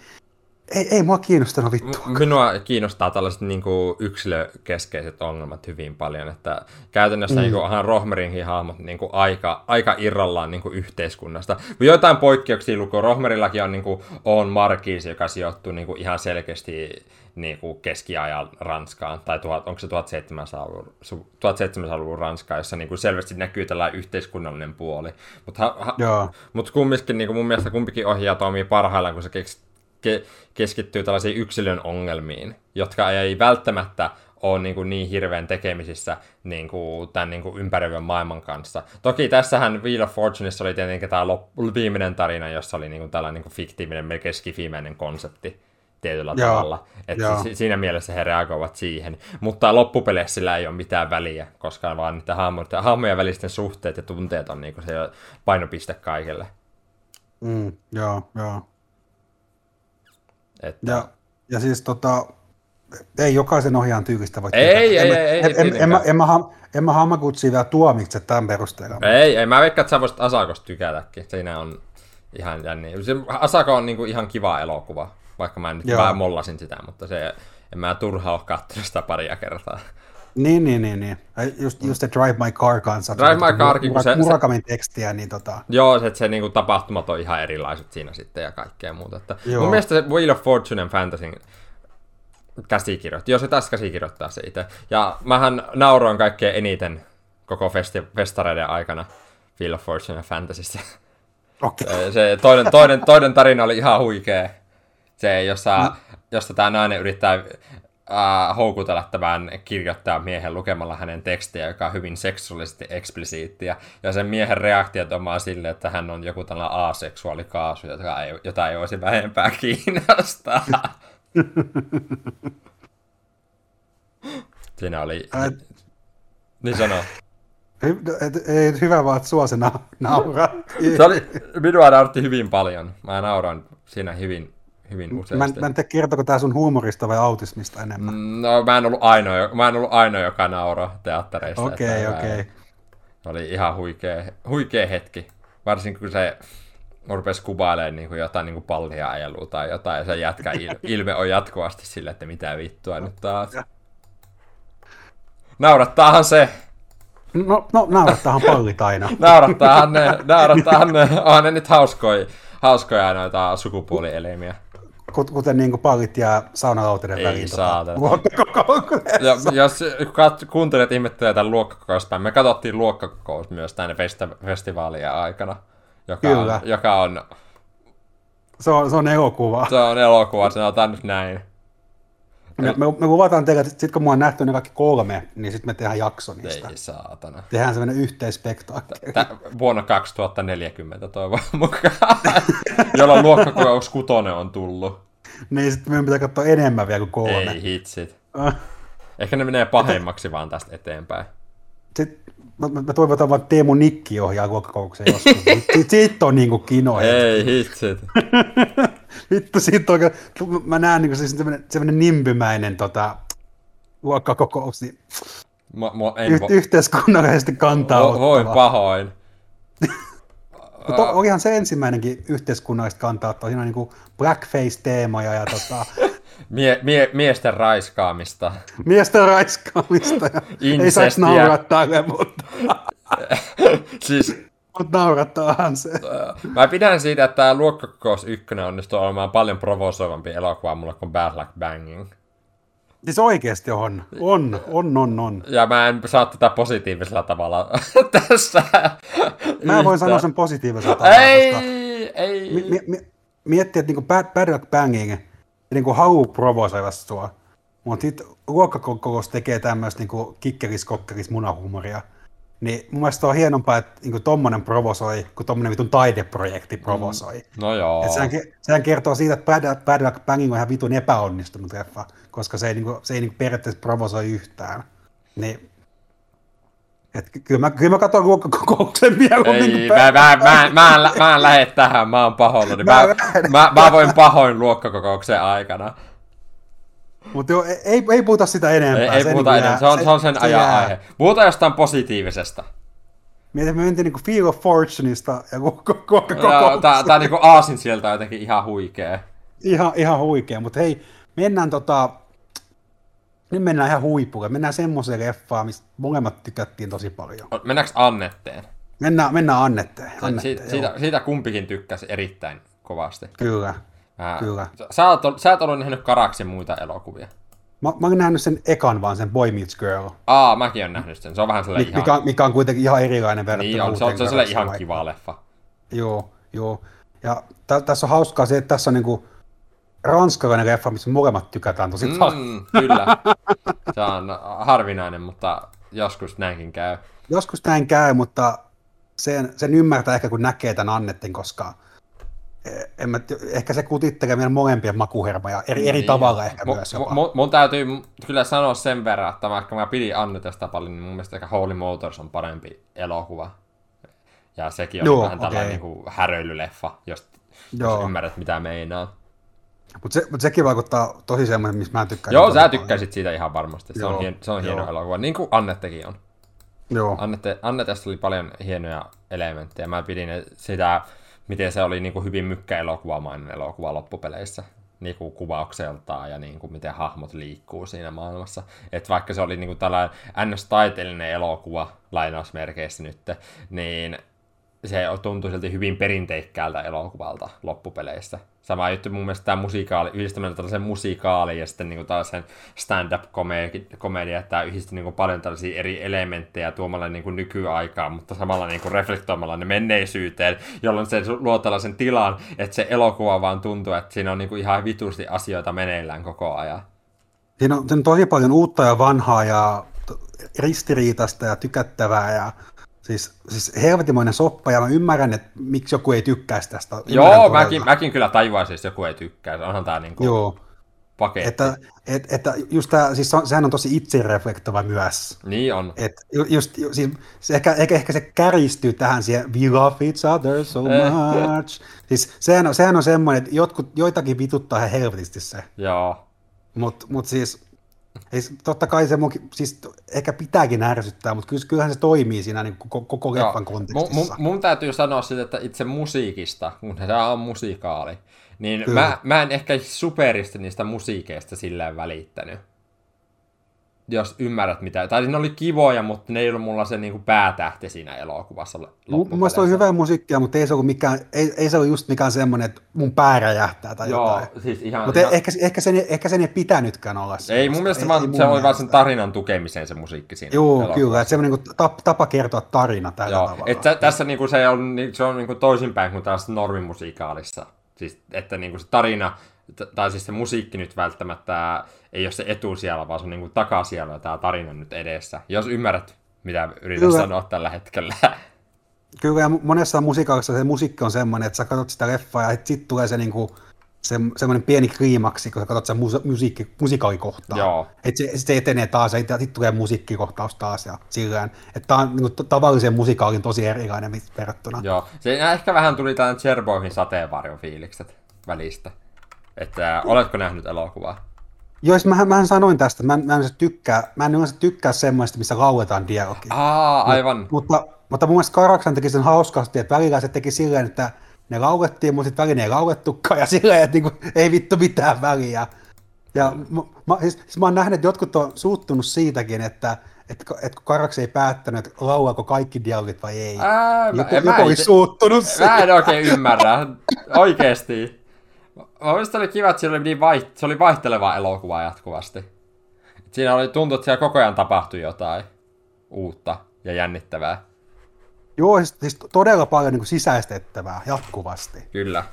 ei, ei mua kiinnostanut vittu. Minua kiinnostaa tällaiset niin kuin, yksilökeskeiset ongelmat hyvin paljon, että käytännössä mm. niin kuin, onhan Rohmerinkin hahmot niin kuin, aika, aika irrallaan niin kuin, yhteiskunnasta. Joitain poikkeuksia luku. Rohmerillakin on, niin kuin, on Markiis, joka sijoittuu niin kuin, ihan selkeästi niin kuin keskiajan Ranskaan, tai tuhat, onko se 1700-luvun, 1700-luvun Ranskaa, jossa niin kuin selvästi näkyy tällainen yhteiskunnallinen puoli. Mutta mut kumminkin niin kuin mun mielestä kumpikin ohjaa toimii parhaillaan, kun se kes, ke, keskittyy tällaisiin yksilön ongelmiin, jotka ei välttämättä ole niin, kuin niin hirveän tekemisissä niin kuin tämän niin kuin ympäröivän maailman kanssa. Toki tässähän Wheel of Fortuneissa oli tietenkin tämä loppu, viimeinen tarina, jossa oli niin kuin tällainen niin kuin fiktiivinen, melkein skifimäinen konsepti tietyllä Joo. tavalla. Että si- siinä mielessä he reagoivat siihen. Mutta loppupeleissä sillä ei ole mitään väliä, koska vaan niitä hahmoja, hahmojen välisten suhteet ja tunteet on niin se painopiste kaikille. Mm, joo, joo. Että... Ja, ja siis tota, ei jokaisen ohjaan tyylistä voi Ei, ei, ei, ei, en, en, en, mä, en, mä, vielä tuomitse tämän perusteella. Ei, ei, mä veikkaan, että sä voisit Asakosta tykätäkin. Siinä on ihan jänniä. Asako on niinku ihan kiva elokuva vaikka mä nyt Joo. vähän mollasin sitä, mutta se, en mä turhaa ole katsonut sitä paria kertaa. Niin, niin, niin, niin. Just, just se Drive My Car kanssa. Drive My Car, kun se... Murakamin tekstiä, niin tota... Joo, se, että se niin kuin, tapahtumat on ihan erilaiset siinä sitten ja kaikkea muuta. Että Joo. mun mielestä se Wheel of Fortune Fantasy käsikirjoitti. Joo, se tässä käsikirjoittaa se itse. Ja mähän nauroin kaikkein eniten koko festi- festareiden aikana Wheel of Fortune Fantasyssä. Okay. Se toinen, toinen, toinen tarina oli ihan huikea. Se, jossa, no. jossa tämä nainen yrittää äh, houkutella tämän kirjoittajan miehen lukemalla hänen tekstejä, joka on hyvin seksuaalisesti eksplisiittiä. Ja sen miehen reaktiot on vaan sille, että hän on joku tällainen aseksuaalikaasu, jota ei, jota ei voisi vähempää kiinnostaa. Siinä oli... Ä... Niin sano. Ei, hyvä vaan, että sua se na- nauraa. se oli, minua nauratti hyvin paljon. Mä nauran siinä hyvin hyvin useasti. Mä, mä en tiedä, kertoko tämä sun huumorista vai autismista enemmän. Mm, no, mä en ollut ainoa, mä en ollut ainoa joka nauro teattereissa. Okei, okay, okei. Okay. Oli ihan huikea, huikea hetki. Varsinkin kun se rupesi kuvailemaan niin kuin jotain niin kuin pallia ajelua tai jotain, ja se jätkä ilme on jatkuvasti sille, että mitä vittua nyt taas. Naurattaahan se. No, no naurattaahan pallit aina. naurattaahan ne, naurattaahan ne, onhan ne nyt hauskoja, hauskoja noita sukupuolielimiä. Kuten niin kuin pallit ja saunalautinen Ei väliin. saatana. Tota, Ja, jos kat, kuuntelet ihmettelee tämän luokkakokousta, me katsottiin luokkakokous myös tänne festa- festivaalien aikana, joka Kyllä. on, joka on, se, on, se on elokuva. se on elokuva, sanotaan nyt näin. Me, me, me luvataan teille, että sitten kun me on nähty ne kaikki kolme, niin sitten me tehdään jakso niistä. Ei saatana. Tehdään semmoinen yhteisspektaakkeli. Tä, vuonna 2040 toivon mukaan, jolloin luokkakokous kutonen on tullut. Niin sitten meidän pitää katsoa enemmän vielä kuin kolme. Ei hitsit. Ah. Ehkä ne menee pahemmaksi vaan tästä eteenpäin. Sitten me, me toivotaan vaan, että Teemu Nikki ohjaa luokkakokouksen joskus. Siitä on niinku kino. Ei hitsit. Vittu, siitä oikein, mä näen niinku siis semmoinen, semmoinen nimbymäinen tota, luokkakokous, niin Mä, mä en yh, vo, yhteiskunnallisesti kantaa vo, voin ottava. pahoin. Mutta olihan se ensimmäinenkin yhteiskunnallista kantaa ottaa. Siinä on niinku blackface-teemoja ja tota, Mie, mie, miesten raiskaamista. miesten raiskaamista. Ja ei saisi nauraa tälle, mutta, Siis mutta naurattaahan se. äh, mä pidän siitä, että tämä luokkakokous ykkönen onnistuu olemaan paljon provosoivampi elokuva mulle kuin Bad Luck Banging. Siis oikeasti on. On, on, on, on. Ja mä en saa tätä positiivisella tavalla tässä. Mä voin sanoa sen positiivisella tavalla, Ei, ei. mi- mi- mi- miettii, että niinku bad, bad luck banging niinku haluaa provosoida sua, mutta sitten luokkakokous tekee tämmöistä niinku kikkeris, kokkeris, munahuumoria. Niin mun mielestä on hienompaa, että niinku tommonen provosoi, kun tommonen vitun taideprojekti provosoi. No joo. Et sehän, sehän kertoo siitä, että Bad, Bad Luck Banging on ihan vitun epäonnistunut leffa, koska se ei, niinku, se ei niinku periaatteessa provosoi yhtään. Niin, et ky- kyllä mä, kyllä mä katson luokkakokouksen mieluummin Ei, kuin mä, mä, mä, mä, en, mä en lähde tähän, mä oon pahoillani. Mä Mä, mä, mä voin pahoin luokkakokouksen aikana. Mutta joo, ei, ei, ei puhuta sitä enempää. Ei, ei se puhuta niinku enää, jää- se on, se on sen ajan jää. aihe. Puhutaan jostain positiivisesta. Mietin, me mentiin niinku Feel of Fortuneista ja koko, koko, Joo, koko, tää, tää niinku aasin sieltä on jotenkin ihan huikee. ihan, ihan huikea. Mutta hei, mennään tota, nyt mennään ihan huipulle. Mennään semmoiseen leffaan, mistä molemmat tykättiin tosi paljon. Mennäänkö Annetteen? Mennään, mennään Annetteen. Annetteen siitä, siitä, siitä kumpikin tykkäsi erittäin kovasti. Kyllä. Mä, Kyllä. Sä, oot, sä et ollut nähnyt Karaksin muita elokuvia. Mä, mä oon nähnyt sen ekan vaan, sen Boy Meets Girl, Aa, mäkin oon nähnyt sen. Se on vähän sellainen mi- ihan... mikä, mikä on kuitenkin ihan erilainen verrattuna niin on, se on, se on sellainen ihan kiva leffa. Joo, joo. Ja tä, tässä on hauskaa se, että tässä on niinku ranskalainen leffa, missä molemmat tykätään tosi paljon. Mm, kyllä. Se on harvinainen, mutta joskus näinkin käy. Joskus näin käy, mutta sen, sen ymmärtää ehkä kun näkee tämän Annetin, koska en mä, ehkä se kutittelee meidän molempien makuhermoja eri, eri Niin. tavalla ehkä Mu- myös mu- jopa. mu- mun täytyy kyllä sanoa sen verran, että vaikka mä pidin Annetesta paljon, niin mun mielestä ehkä Holy Motors on parempi elokuva. Ja sekin on Joo, vähän tällainen okei. niin häröilyleffa, jos, jos Joo. ymmärrät mitä meinaa. Mutta se, mut sekin vaikuttaa tosi semmoinen, missä mä tykkään. Joo, sä paljon. tykkäsit siitä ihan varmasti. Se on, Joo, hien, se on hieno joo. elokuva, niin kuin Annettekin on. Joo, Annette, Annetesta oli paljon hienoja elementtejä. Mä pidin sitä, miten se oli niin kuin hyvin mykkäelokuvamainen elokuva loppupeleissä. Niin kuin kuvaukseltaan ja niin kuin miten hahmot liikkuu siinä maailmassa. Et vaikka se oli niin kuin tällainen ns-taiteellinen elokuva, lainausmerkeissä nyt, niin se tuntui silti hyvin perinteikkäältä elokuvalta loppupeleissä. Sama juttu mun mielestä tämä musikaali, yhdistämällä tällaisen musikaaliin ja sitten niin tällaisen stand-up komedia, että tämä yhdisti niin paljon tällaisia eri elementtejä tuomalla niin kuin nykyaikaan, mutta samalla niin kuin reflektoimalla ne menneisyyteen, jolloin se luo tällaisen tilan, että se elokuva vaan tuntuu, että siinä on niin ihan vitusti asioita meneillään koko ajan. siinä on, siinä on tosi paljon uutta ja vanhaa ja ristiriitasta ja tykättävää ja siis, siis helvetimoinen soppa ja mä ymmärrän, että miksi joku ei tykkäisi tästä. Ymmärrän Joo, todella. mäkin, mäkin kyllä tajuaisin, jos joku ei tykkää. Onhan tämä niin kuin Joo, paketti. että, et, että just tää, siis se on, sehän on tosi itsereflektova myös. Niin on. Et ju- just, ju- siis se ehkä, ehkä, ehkä se käristyy tähän siihen we love each other so much. siis sehän on, sehän on semmoinen, että jotkut, joitakin vituttaa ihan helvetisti se. Joo. Mutta mut siis, ei, se- totta kai se munkin, siis ehkä pitääkin ärsyttää, mutta kyllähän se toimii siinä niin koko, koko leffan Mun, kontekstissa. mun, mun täytyy sanoa sitten, että itse musiikista, kun se on musikaali, niin Kyllä. mä, mä en ehkä superisti niistä musiikeista silleen välittänyt. Jos ymmärrät mitä. Tai ne oli kivoja, mutta ne ei ollut mulla se niin kuin päätähti siinä elokuvassa Mun mielestä oli hyvää musiikkia, mutta ei se ollut, mikään, ei, ei se ollut just mikään semmoinen, että mun pää räjähtää tai Joo, jotain. siis ihan... Mutta ihan... ehkä, ehkä, sen, ehkä sen ei pitänytkään olla Ei, mun mielestä Ei- vaan, ei mun se oli vaan sen tarinan tukemiseen se musiikki siinä Joo, elokuvassa. kyllä, että semmoinen niin tapa, tapa kertoa tarina tällä Joo, tavalla. että tässä niinku se on, se on niinku toisinpäin kuin tällaisessa normimusikaalissa. Siis, että niinku se tarina, tai siis se musiikki nyt välttämättä ei ole se etusijalla, vaan se on niinku takasijalla tämä tarina nyt edessä. Jos ymmärrät, mitä yritän Kyllä. sanoa tällä hetkellä. Kyllä, ja monessa musiikissa se musiikki on semmoinen, että sä katsot sitä leffaa ja sitten tulee se, niinku, se semmoinen pieni kliimaksi, kun sä katsot sen musa- musiikki, musikaalikohtaa. Joo. Että se, se etenee taas ja sitten tulee musiikkikohtaus taas ja sillään. Että tää on t- tavallisen musikaalin tosi erilainen verrattuna. Joo, se ehkä vähän tuli tämän Cherboivin sateenvarjon fiilikset välistä. Että oletko nähnyt elokuvaa? Joo, siis mähän, mähän sanoin tästä, mä en, mä en yleensä tykkää, mä en yleensä tykkää semmoista, missä lauletaan dialogia. Aa, aivan. Mutta, mutta mun mielestä Karaksan teki sen hauskasti, että välillä se teki silleen, että ne laulettiin, mutta sitten välillä ei laulettukaan, ja silleen, että niinku, ei vittu mitään väliä. Ja mä, mä, siis, siis mä oon nähnyt, että jotkut on suuttunut siitäkin, että, että, että kun Karaks ei päättänyt, että laulaako kaikki dialogit vai ei. Ää, mä- joku, mä joku oli itse- suuttunut Mä en oikein ymmärrä. Oikeesti. Mä mielestä oli kiva, että oli niin vai... se oli vaihteleva elokuva jatkuvasti. Et Siinä oli tuntuu, että siellä koko ajan tapahtui jotain uutta ja jännittävää. Joo, siis, siis todella paljon niin kuin sisäistettävää jatkuvasti. Kyllä.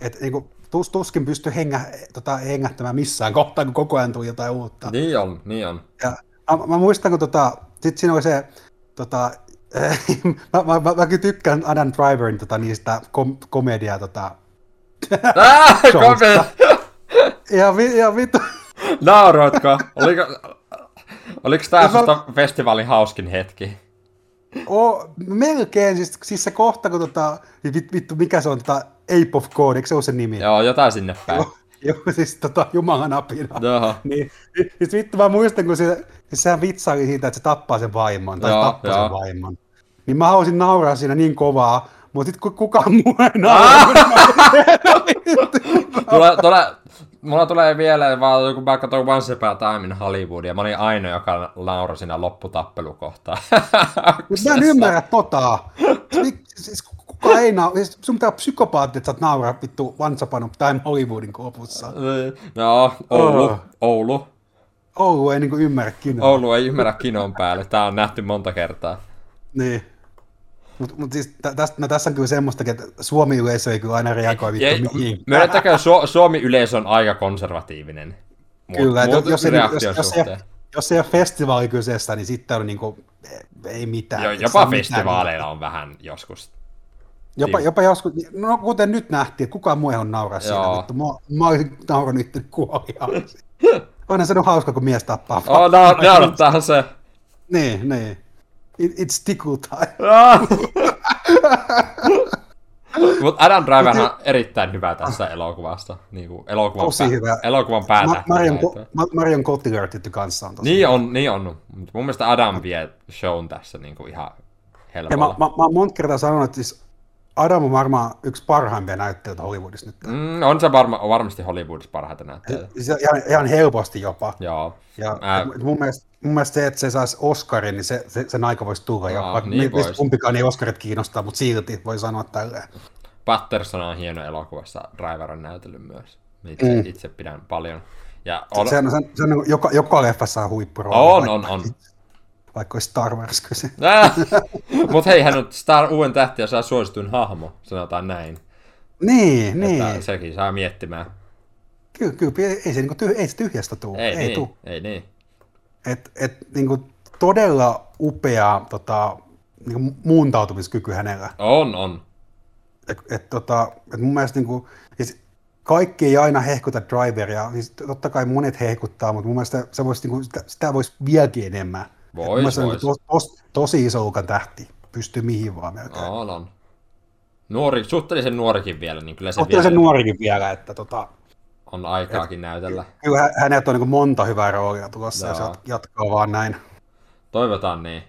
Et, niin kuin, tus, tuskin pystyi hengä, tota, hengähtämään missään kohtaa, kun koko ajan tuli jotain uutta. Niin on, niin on. Ja mä, mä muistan, kun tota, sit siinä oli se, tota, mä, mä, mä, mäkin tykkään Adam Driverin tota, niistä kom, komediaa, tota, Ah, ja, vi, ja vittu, Nauroitko? Oliko, oliko tää Mä- susta festivaalin hauskin hetki? o, melkein, siis, siis se kohta, kun tota, vit, vittu, mikä se on, tota, Ape of God, eikö se ole se nimi? Joo, jotain sinne päin. Joo, siis tota, Jumalan apina. Joo. Niin, siis vittu mä muistan, kun se, siis sehän vitsaili siitä, että se tappaa sen vaimon, tai Joo, se tappaa joo. sen vaimon. Niin mä halusin nauraa siinä niin kovaa, mutta sitten kukaan muu ei nauraa. Tule, tule, mulla tulee vielä vaan, kun mä katsoin Once Upon a Time in Hollywood, ja mä olin ainoa, joka nauroi siinä lopputappelukohtaa. Mut mä en ymmärrä tota. Siis, kuka ei nauraa, siis sun pitää olla psykopaatti, että sä oot nauraa vittu Once Upon a Time Hollywoodin lopussa. No, Oulu, Oh. Oulu. Oulu ei niinku ymmärrä kinoa. Oulu ei ymmärrä kinon päälle. Tää on nähty monta kertaa. Niin. Mutta mut siis tä, tästä, no tässä on kyllä semmoistakin, että Suomi yleisö ei kyllä aina reagoi vittu mihin. myönnettäkö, Su- Suomi-yleisö on aika konservatiivinen. Muut, Kyllä, muut jos, ei, jos, reaktion jos, suhteen. ei, jos ei ole festivaali kyseessä, niin sitten on niinku, ei mitään. Jo, jopa saa mitään. festivaaleilla on vähän joskus. Jopa, Niin. jopa joskus, no kuten nyt nähtiin, että kukaan muu ei ole nauraa siinä. Vittu, mä, mä olisin naurannut itteni kuoliaan. Onhan se nyt hauska, kun mies tappaa. Oh, na- naurattaahan se. Niin, niin. It, it's tickle time. Mutta Adam Driver on erittäin hyvä tässä elokuvassa. Niin kuin elokuvan, Tosi hyvä. elokuvan Ma- päätähti. Marion. Ko- Ma- Marion Cotillard kanssa on tosi Niin on, niin on. Mut mun mielestä Adam vie shown tässä niin kuin ihan Ja helpolla. mä, mä, mä monta kertaa sanonut, että siis Adam on varmaan yksi parhaimpia näyttelijöitä Hollywoodissa nyt. Mm, on se varma, varmasti Hollywoodissa parhaita näyttelijöitä. Ihan, ihan helposti jopa. Joo. Ja et mun, mielestä, mun mielestä se, että se saisi Oscarin, niin se, se, sen aika voisi tulla jo. Aa, Vaikka niin niin vois. kumpikaan ei Oscarit kiinnostaa, mutta silti voi sanoa tälleen. Patterson on hieno elokuvassa, Driver on näytellyt myös. Itse, Mm. itse pidän paljon. Ja On... on, Se, on, se, on, se on niin kuin joka, joka leffassa on huippurooli. on, on, on. Vaikka olisi Star Wars kyse. Äh, Mut hei, hän on Star Uuden tähtiä saa suosituin hahmo, sanotaan näin. Niin, niin. Että sekin saa miettimään. Kyllä, kyllä, ei se, niin kuin, tyh, ei se tyhjästä tule. Ei, ei niin, tuu. ei niin. Et, et, niin kuin, todella upea tota, niin kuin muuntautumiskyky hänellä. On, on. Et, et, tota, et mun mielestä niin kuin, siis kaikki ei aina hehkuta driveria, siis totta kai monet hehkuttaa, mutta mun mielestä se voisi, niin kuin, sitä, sitä voisi vieläkin enemmän. Vois, on vois. niin kuin tos, tos, tosi iso luokan tähti, pystyy mihin vaan melkein. On, on. Nuori, suhteellisen nuorikin vielä, niin kyllä se vielä nuorikin vielä, että tota, on aikaakin näytellä. kyllä hä- häneltä on niin monta hyvää roolia tulossa, ja se Joo. jat- jatkaa vaan näin. Toivotaan niin.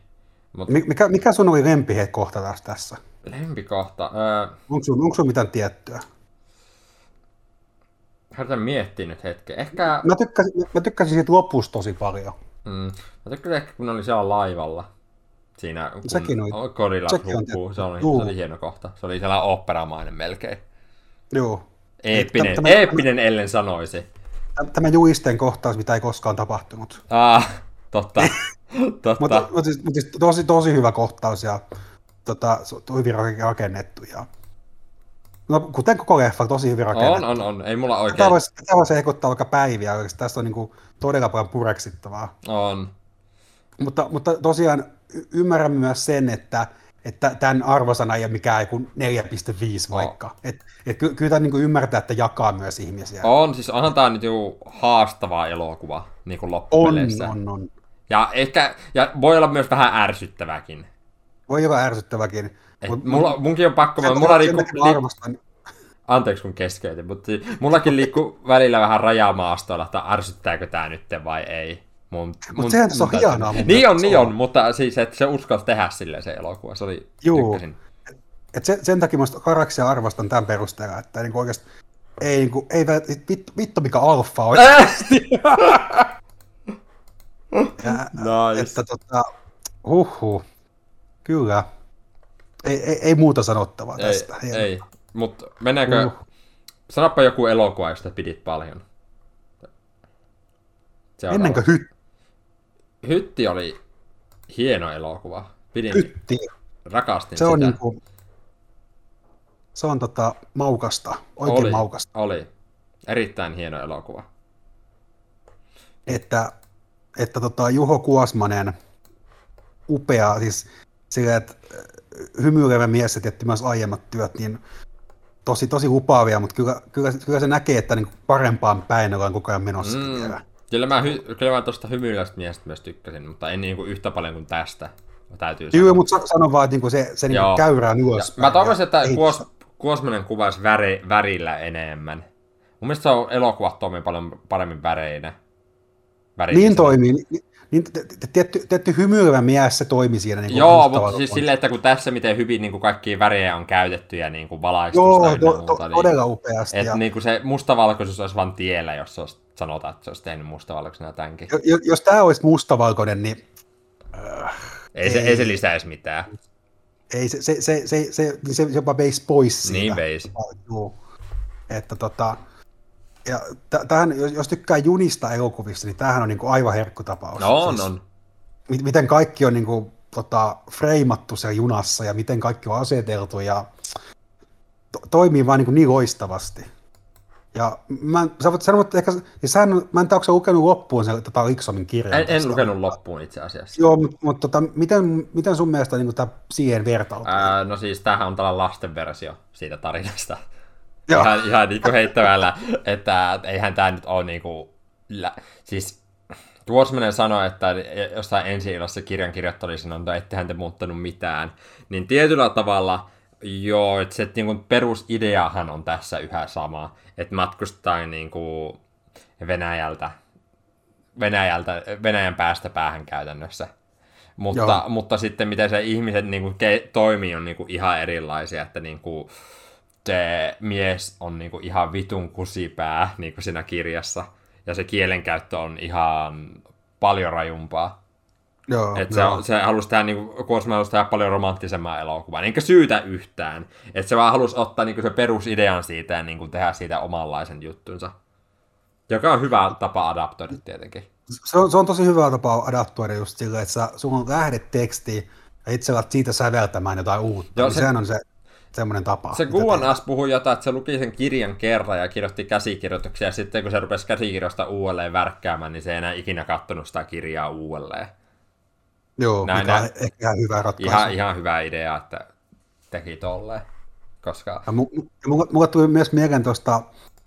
Mut Mi- Mikä, mikä sun oli lempihe kohta taas tässä? lempikohta. Öö, Onko sun, onko sun mitään tiettyä? Yritän miettiä nyt hetken. Ehkä... Mä tykkäsin, mä tykkäsin siitä lopusta tosi paljon. Mm. Mä tykkään ehkä, kun oli siellä laivalla. Siinä, kun Sekin oli- kodilla sekin on. Se oli, Juu. se oli hieno kohta. Se oli sellainen operamainen melkein. Joo. Eeppinen, Tämä- eeppinen ellen sanoisi. Tämä juisten kohtaus, mitä ei koskaan tapahtunut. Ah, totta. totta. Mutta, mutta, siis, mutta siis tosi, tosi hyvä kohtaus ja tota, hyvin rakennettu. Ja... No, kuten koko leffa, tosi hyvin rakennettu. on, on, on. Ei mulla Tämä oikein... voisi, tämä voisi hekottaa vaikka päiviä, koska tästä on niin kuin todella paljon pureksittavaa. On. Mutta, mutta tosiaan ymmärrän myös sen, että, että tämän arvosana ei ole mikään kuin 4,5 vaikka. Et, et ky- kyllä tämä niin ymmärtää, että jakaa myös ihmisiä. On, siis onhan tää nyt haastava elokuva, niin kuin on, loppupeleissä. on, on. Ja ehkä, ja voi olla myös vähän ärsyttäväkin. Voi olla ärsyttäväkin. Et Mut- mulla, munkin on pakko, sen mulla takia- liikkuu, sen takia mä li, arvostan, anteeksi kun keskeytin, mutta mullakin liikkuu välillä vähän rajamaastoilla, että ärsyttääkö tää nyt vai ei. Mun, Mut sehän tässä on hienoa mun Niin on, niin on, mutta siis, että se uskalsi tehdä silleen se elokuva, se oli, Juu. tykkäsin. et sen, sen takia musta karaksia arvostan tämän perusteella, että niin oikeasti ei, niin kuin, ei vittu, vittu mikä alfa on. Ja, Nice. Että tota, huhhuh, kyllä. Ei, ei, ei muuta sanottavaa Ei, tästä. ei. mutta mennäänkö, Uh. sanoppa joku elokuva, josta pidit paljon. Seuraava. Mennäänkö hy, Hytti oli hieno elokuva. Pidin, hytti? rakastin Se on, sitä. niin kuin, se on tota, maukasta, oikein oli, maukasta. Oli. Erittäin hieno elokuva. Että, että tota, Juho Kuosmanen, upea, siis sillä, että äh, hymyilevä mies ja tietty myös aiemmat työt, niin tosi, tosi lupaavia, mutta kyllä, kyllä, kyllä se näkee, että niin parempaan päin ollaan koko ajan menossa mm. vielä. Kyllä mä, hy- kyllä mä tuosta hymyilevästä miestä myös tykkäsin, mutta en niinku yhtä paljon kuin tästä. Täytyy Joo, sanoa. mutta sa- sano vaan, että niinku se, se niinku Joo. käyrää Ja ylös. Mä toivoisin, että Kuos, Kuosmanen kuvaisi väri, värillä enemmän. Mun mielestä se on elokuvat toimii paljon paremmin väreinä. Värillisenä. Niin toimii. Niin, niin tietty, tietty hymyilevä mies, se toimi siinä. Niin Joo, mutta siis silleen, että kun tässä miten hyvin niin kuin kaikkia värejä on käytetty ja niin kuin valaistusta Joo, to, to, muuta, niin, todella upeasti. että Ja, niin kuin se mustavalkoisuus olisi vaan tiellä, jos se olisi, sanotaan, että se olisi tehnyt mustavalkoisena tämänkin. jo- jo- jos tämä olisi mustavalkoinen, niin Ei, se, ei se lisäisi mitään. ei, se, se, se, se, se, niin se jopa veisi pois siitä. Niin veisi. Joo. Että tota, ja tähän, jos, jos tykkää junista elokuvista, niin tämähän on niin kuin aivan herkkutapaus. No on, Siis on. mi- miten kaikki on niin kuin, tota, freimattu siellä junassa ja miten kaikki on aseteltu ja to- toimii vaan niin, kuin niin loistavasti. Ja mä, en- sä voit sanoa, että ehkä, ja sähän, on- mä en tiedä, onko sä lukenut loppuun sen tota Liksomin kirjan. En, en lukenut loppuun itse asiassa. Joo, mutta, mutta tota, miten, miten sun mielestä niin tämä siihen vertautuu? Ää, no siis tämähän on tällainen lasten versio siitä tarinasta. Joo. Ihan, ihan niinku heittämällä, että eihän tämä nyt ole niinku... Lä... Siis Tuosmanen sanoi, että jossain ensi illassa kirjan kirjoittaja oli sanonut, että ettehän te muuttanut mitään. Niin tietyllä tavalla, joo, että se niinku perusideahan on tässä yhä sama. Että matkustaa niinku Venäjältä, Venäjältä, Venäjän päästä päähän käytännössä. Mutta, Joo. mutta sitten miten se ihmiset niinku ke- toimii on niinku ihan erilaisia, että niinku, se mies on niinku ihan vitun kusipää niinku siinä kirjassa, ja se kielenkäyttö on ihan paljon rajumpaa. Joo, Et se, joo. se halusi tehdä, niinku, Kuosma halusi tehdä paljon romanttisemman elokuvan, enkä syytä yhtään. Et se vaan halusi ottaa niinku, se perusidean siitä ja niinku, tehdä siitä omanlaisen juttunsa. Joka on hyvä tapa adaptoida tietenkin. se, on, se on tosi hyvä tapa adaptoida just sillä, että sä, sulla on lähdeteksti ja itse alat siitä säveltämään jotain uutta. Joo, niin se- sehän on se semmoinen tapa. Se Guanas puhui jotain, että se luki sen kirjan kerran ja kirjoitti käsikirjoituksia, ja sitten kun se rupesi käsikirjoista uudelleen värkkäämään, niin se ei enää ikinä kattonut sitä kirjaa uudelleen. Joo, näin, mikä on näin. ehkä ihan hyvä ratkaisu. Ihan, ihan hyvä idea, että teki tolleen. Koska... Ja mu- mu- mulla, mulla tuli myös mieleen tuosta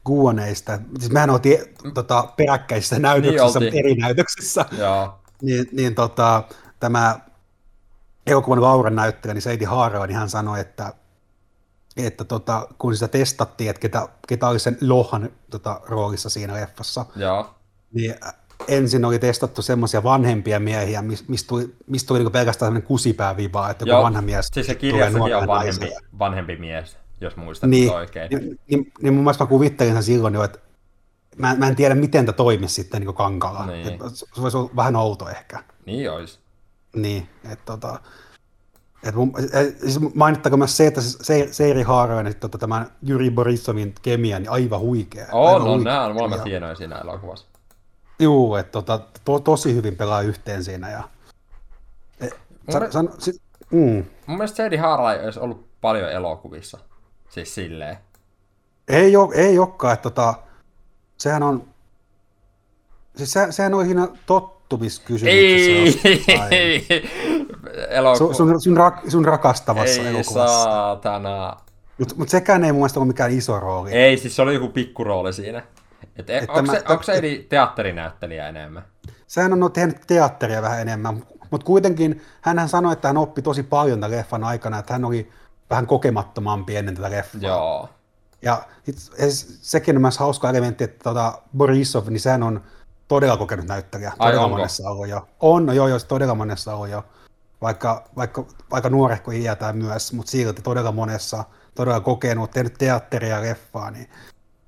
Guaneista. Siis mehän oltiin tota, peräkkäisissä näytöksissä, Niin eri näytöksissä. Joo. Niin, niin tota, tämä elokuvan Lauran näyttelijä, niin Seidi Haarala, niin hän sanoi, että, että tota, kun sitä testattiin, että ketä, ketä oli sen Lohan tota, roolissa siinä leffassa, Joo. niin ensin oli testattu semmoisia vanhempia miehiä, mis- mistä tuli, mistä tuli niinku pelkästään semmoinen kusipääviva, että joku Joo. vanha mies Siis se tulee kirjassakin on vanhempi, vanhempi mies, jos muistan Niin, oikein. niin, niin, niin mun mielestä mä kuvittelin sen silloin jo, että, mä, mä en tiedä, miten tämä toimisi sitten niin kankalla. Niin. Et Se voisi olla vähän outo ehkä. Niin ois. Niin, että tota, et mun, et, siis mainittakoon myös se, että se- se, Seiri Haaroinen, tota, tämän Juri Borisovin kemia, niin aivan huikea. On, aivan on, huikea nämä on molemmat hienoja siinä elokuvassa. Juu, että tota, to, tosi hyvin pelaa yhteen siinä. Ja, e, san, Mun- san, si, mm, Mun mielestä Sadie Haara ei olisi ollut paljon elokuvissa. Siis silleen. ei, ole, ei olekaan, että tota, sehän on, siis se, sehän on siinä tottumiskysymyksessä. Ei! jostain. Eloku... Sun, sun, sun, rak, sun rakastavassa ei elokuvassa. saatana. Mutta mut sekään ei mun mielestä ole mikään iso rooli. Ei, siis se oli joku pikkurooli siinä. Et, et Että onko, mä- se, onko se eli teatterinäyttelijä enemmän? Sehän on tehnyt teatteria vähän enemmän, mutta kuitenkin hän sanoi, että hän oppi tosi paljon tämän leffan aikana, että hän oli vähän kokemattomampi ennen tätä leffaa. Joo. Ja it- sekin on myös hauska elementti, että tota Borisov, niin sehän on todella kokenut näyttelijä. Ai, Todella onko? monessa ollut jo. On, no joo, joo, todella monessa ollut jo. Vaikka, vaikka, vaikka nuorehko iätään myös, mutta silti todella monessa, todella kokenut, tehnyt teatteria ja leffaa, niin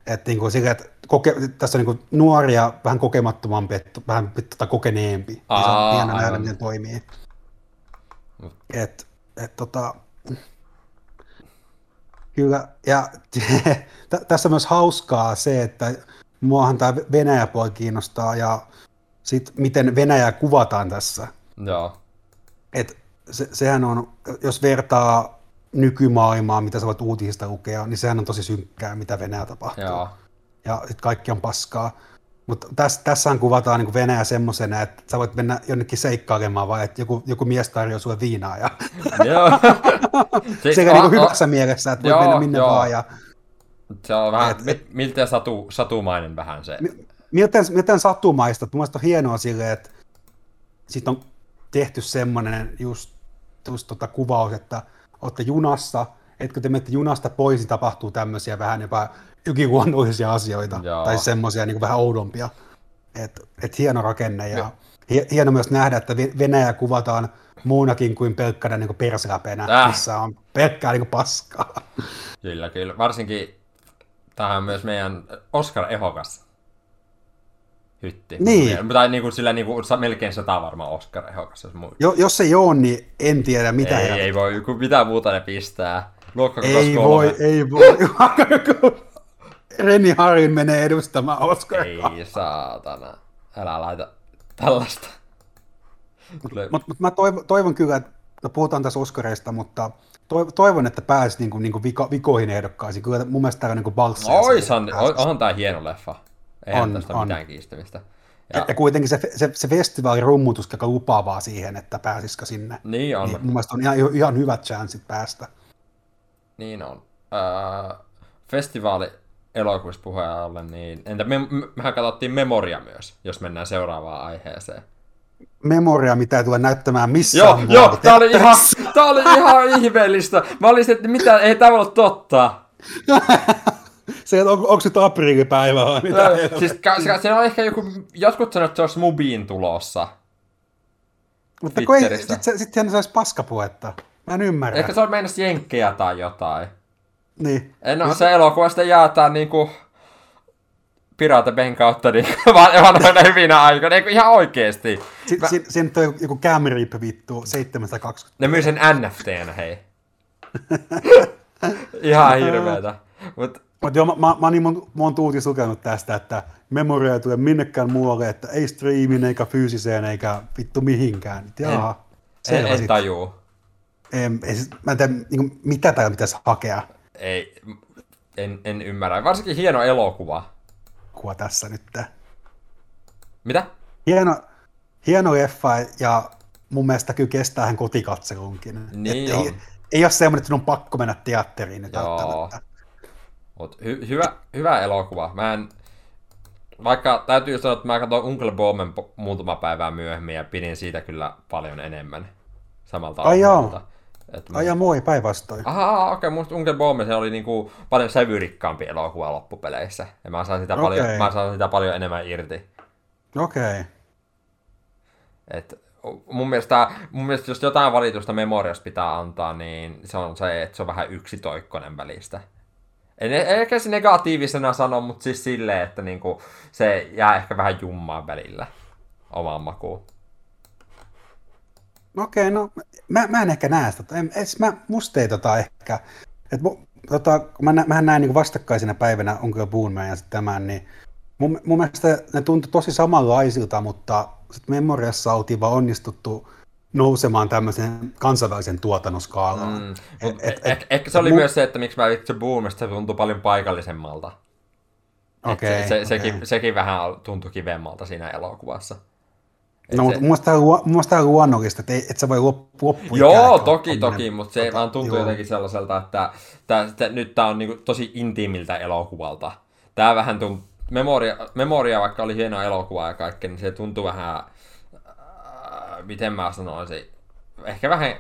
että niin kuin sille, että koke, tässä on niin nuoria, vähän kokemattomampi, että vähän tota kokeneempi. Niin se Aa, on hieno nähdä, miten toimii. Et, et, tota, kyllä, ja tässä on myös hauskaa se, että muahan tämä Venäjä-puoli kiinnostaa, ja sitten miten Venäjää kuvataan tässä. Joo. Et se, sehän on, jos vertaa nykymaailmaa, mitä sä voit uutisista lukea, niin sehän on tosi synkkää, mitä Venäjä tapahtuu. Joo. Ja sit kaikki on paskaa. Mutta tässä, tässähän kuvataan niin Venäjä semmoisena, että sä voit mennä jonnekin seikkailemaan, vai että joku, joku mies tarjoaa sulle viinaa. Ja Joo. Siis sekä on- niin hyvässä mielessä, että voit Joo, mennä minne joo. vaan. Ja Se on vähän, Et- mi- miltä satu, satumainen vähän se. miltä, miltä satumaista. Mun mielestä on hienoa silleen, että siitä on tehty semmoinen just, just tota kuvaus, että olette junassa, että kun te menette junasta pois, niin tapahtuu tämmöisiä vähän jopa ykiluonnollisia asioita, Joo. tai semmoisia niin vähän oudompia. Et, et hieno rakenne ja hie- hieno myös nähdä, että Ve- Venäjä kuvataan muunakin kuin pelkkänä niin persläpenä, Äh. missä on pelkkää niin paskaa. Kyllä, kyllä. Varsinkin tähän myös meidän Oscar Ehokas hytti. Niin. Tai niin kuin, sillä niin kuin, melkein sata varmaan Oscar Ehokas, jos muu. Jo, jos ei ole, niin en tiedä mitä ei, ei voi, kun mitä muuta ne pistää. Luokka Ei voi, ei voi. Reni Harin menee edustamaan Oscaria. Ei saatana. Älä laita tällaista. Mutta mut mä toivon, toivon kyllä, että no puhutaan tässä Oscareista, mutta toivon, että pääsi niinku, niinku viko, vikoihin ehdokkaisiin. Kyllä mun mielestä täällä on niinku balssia. Oishan, on, onhan tää hieno leffa. Eihän On, tästä on. mitään kiistämistä. Ja, Ja, kuitenkin se, se, se festivaalin rummutus aika lupaavaa siihen, että pääsisikö sinne. niin on. Niin mun mielestä on ihan, ihan hyvät chanssit päästä. Niin on. Öö, festivaali elokuvista puheen ollen, niin entä me, me- mehän katsottiin Memoria myös, jos mennään seuraavaan aiheeseen. Memoria, mitä ei tule näyttämään missään Joo, joo, tää oli ihan, tää oli ihan ihmeellistä. Mä olisin, että mitä, ei tämä ole totta. Se, on, onko se nyt aprillipäivä vai mitä? Tää- siis ka- se, se on ehkä joku, jotkut sanoivat, että se olisi Mubiin tulossa. Mutta kun ei, Twitteristä. sit, se- sitten se saisi paskapuhetta. Mä en ymmärrä. Ehkä se on meinas jenkkejä tai jotain. Niin. No, se elokuvasta jaetaan niinku Piraatepen kautta van- vanhoina hyvinä aikoina, niinku ihan oikeesti. Si, si, siinä on joku Cam vittu 720. Ne myy sen NFTnä, hei. ihan hirveetä. Mut Mutta joo, mä, mä, mä oon niin mon, monta uutista lukenut tästä, että Memoria ei tule minnekään muualle, että ei striimin eikä fyysiseen eikä vittu mihinkään. Et Jaha, en, en sit. tajuu. En, ei, siis- mä en tiedä, niin mitä täällä pitäisi hakea Ei, en, en ymmärrä. Varsinkin hieno elokuva. kuva tässä nyt. Mitä? Hieno, hieno leffa ja mun mielestä kyllä kestää hän kotikatselunkin. Niin Et on. ei, ei ole semmoinen, että on pakko mennä teatteriin nyt Joo. Mut hy, hyvä, hyvä elokuva. Mä en, vaikka täytyy sanoa, että mä katsoin Uncle Bomen muutama päivää myöhemmin ja pidin siitä kyllä paljon enemmän samalta Ai joo. Et Ai ja moi, päinvastoin. Aha, okei, okay, musta Uncle Bome se oli niinku paljon sävyrikkaampi elokuva loppupeleissä. Ja mä saan sitä, Okei. paljon, mä saan sitä paljon enemmän irti. Okei. Okay. Et mun, mielestä, mun mielestä jos jotain valitusta Memoriasta pitää antaa, niin se on se, että se on vähän yksitoikkonen välistä. En e- ehkä se negatiivisena sano, mutta siis silleen, että niinku, se jää ehkä vähän jummaan välillä omaan makuun. No okei, no mä, mä en ehkä näe sitä. En, edes mä, musta ei tota ehkä, et, tota, mä, mähän näin niin vastakkaisina päivinä Onko Boonman ja sitten tämän, niin mun, mun mielestä ne tuntui tosi samanlaisilta, mutta sitten Memoriassa oltiin vaan onnistuttu nousemaan tämmöisen kansainvälisen tuotannon skaalaan. Mm. Et, et, et, ehkä se oli mu- myös se, että miksi mä itse Boomista se tuntui paljon paikallisemmalta. Okay, se, se, okay. sekin, sekin vähän tuntui kivemmalta siinä elokuvassa. No, mutta mun mielestä tämä on luonnollista, että et sä voi loppua Joo, toki, toki, mutta se tota, vaan tuntuu joo. jotenkin sellaiselta, että tää, tää, nyt tämä on niinku tosi intiimiltä elokuvalta. Tämä vähän tuntuu, Memoria, Memoria, vaikka oli hieno elokuva ja kaikki, niin se tuntuu vähän, äh, miten mä sanoisin, ehkä vähän,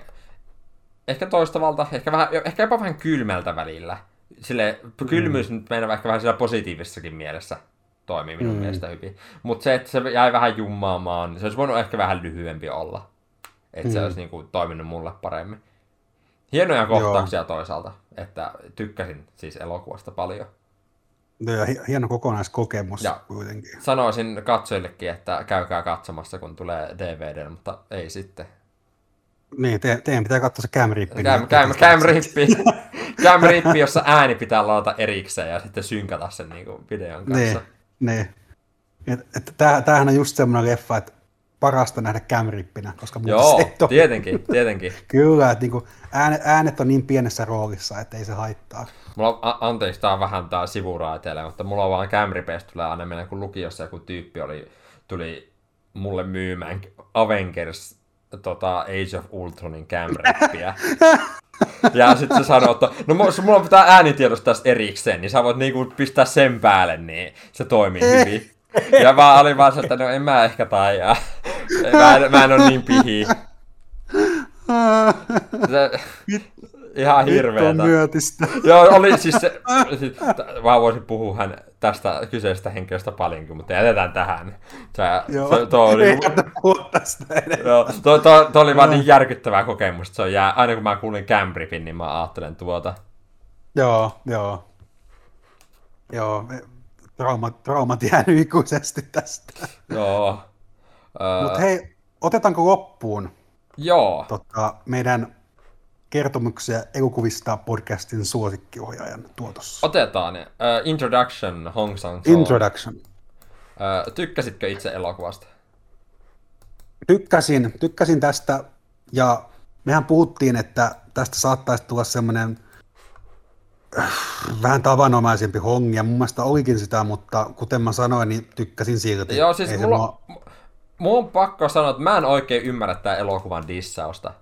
ehkä toistavalta, ehkä, vähän, ehkä jopa vähän kylmältä välillä. Sille kylmyys mm. nyt meinaa ehkä vähän sillä positiivisessakin mielessä toimii minun mm. mielestä hyvin. Mutta se, että se jäi vähän jummaamaan, niin se olisi voinut ehkä vähän lyhyempi olla. Että mm. se olisi niin kuin, toiminut mulle paremmin. Hienoja kohtauksia Joo. toisaalta, että tykkäsin siis elokuvasta paljon. Ja hieno kokonaiskokemus ja kuitenkin. Sanoisin katsojillekin, että käykää katsomassa, kun tulee DVD, mutta ei sitten. Niin, te, teidän pitää katsoa se cam rippi. Cam, cam, cam, rippi. cam rippi, jossa ääni pitää laata erikseen ja sitten synkata sen niin kuin videon kanssa. Niin. Niin. Että tämähän on just semmoinen leffa, että parasta nähdä camrippinä, koska Joo, se ei tietenkin, tietenkin. Kyllä, että niinku äänet, äänet on niin pienessä roolissa, että ei se haittaa. Mulla on, anteeksi, tää on vähän tää sivuraiteelle, mutta mulla on vaan camripeistä tulee aina mennä, kun lukiossa joku tyyppi oli, tuli mulle myymään Avengers tota, Age of Ultronin camrippiä. Ja sitten se sanoo, että no mulla pitää äänitiedosta tästä erikseen, niin sä voit niinku pistää sen päälle, niin se toimii hyvin. Ja mä olin vaan että no en mä ehkä taijaa. Mä en, mä en ole niin pihi. Se, ihan hirveetä. Joo, oli siis se, siis, mä voisin puhua hän tästä kyseisestä henkilöstä paljonkin, mutta jätetään tähän. Se, Joo, to oli, ei puhua tästä Joo, to, to, to, oli vaan niin järkyttävää kokemusta. Se on jää, aina kun mä kuulin Cambripin, niin mä ajattelen tuota. Joo, joo. Joo, traumat, traumat jäänyt ikuisesti tästä. Joo. Mutta hei, otetaanko loppuun Joo. Tota, meidän kertomuksia elokuvista podcastin suosikkiohjaajan tuotossa. Otetaan. Uh, introduction, Hong Sang Introduction. Uh, tykkäsitkö itse elokuvasta? Tykkäsin, tykkäsin tästä ja mehän puhuttiin, että tästä saattaisi tulla semmoinen äh, vähän tavanomaisempi hongi, ja mun mielestä olikin sitä, mutta kuten mä sanoin, niin tykkäsin silti. Joo, siis Ei mulla, mua... mun on pakko sanoa, että mä en oikein ymmärrä tää elokuvan dissausta.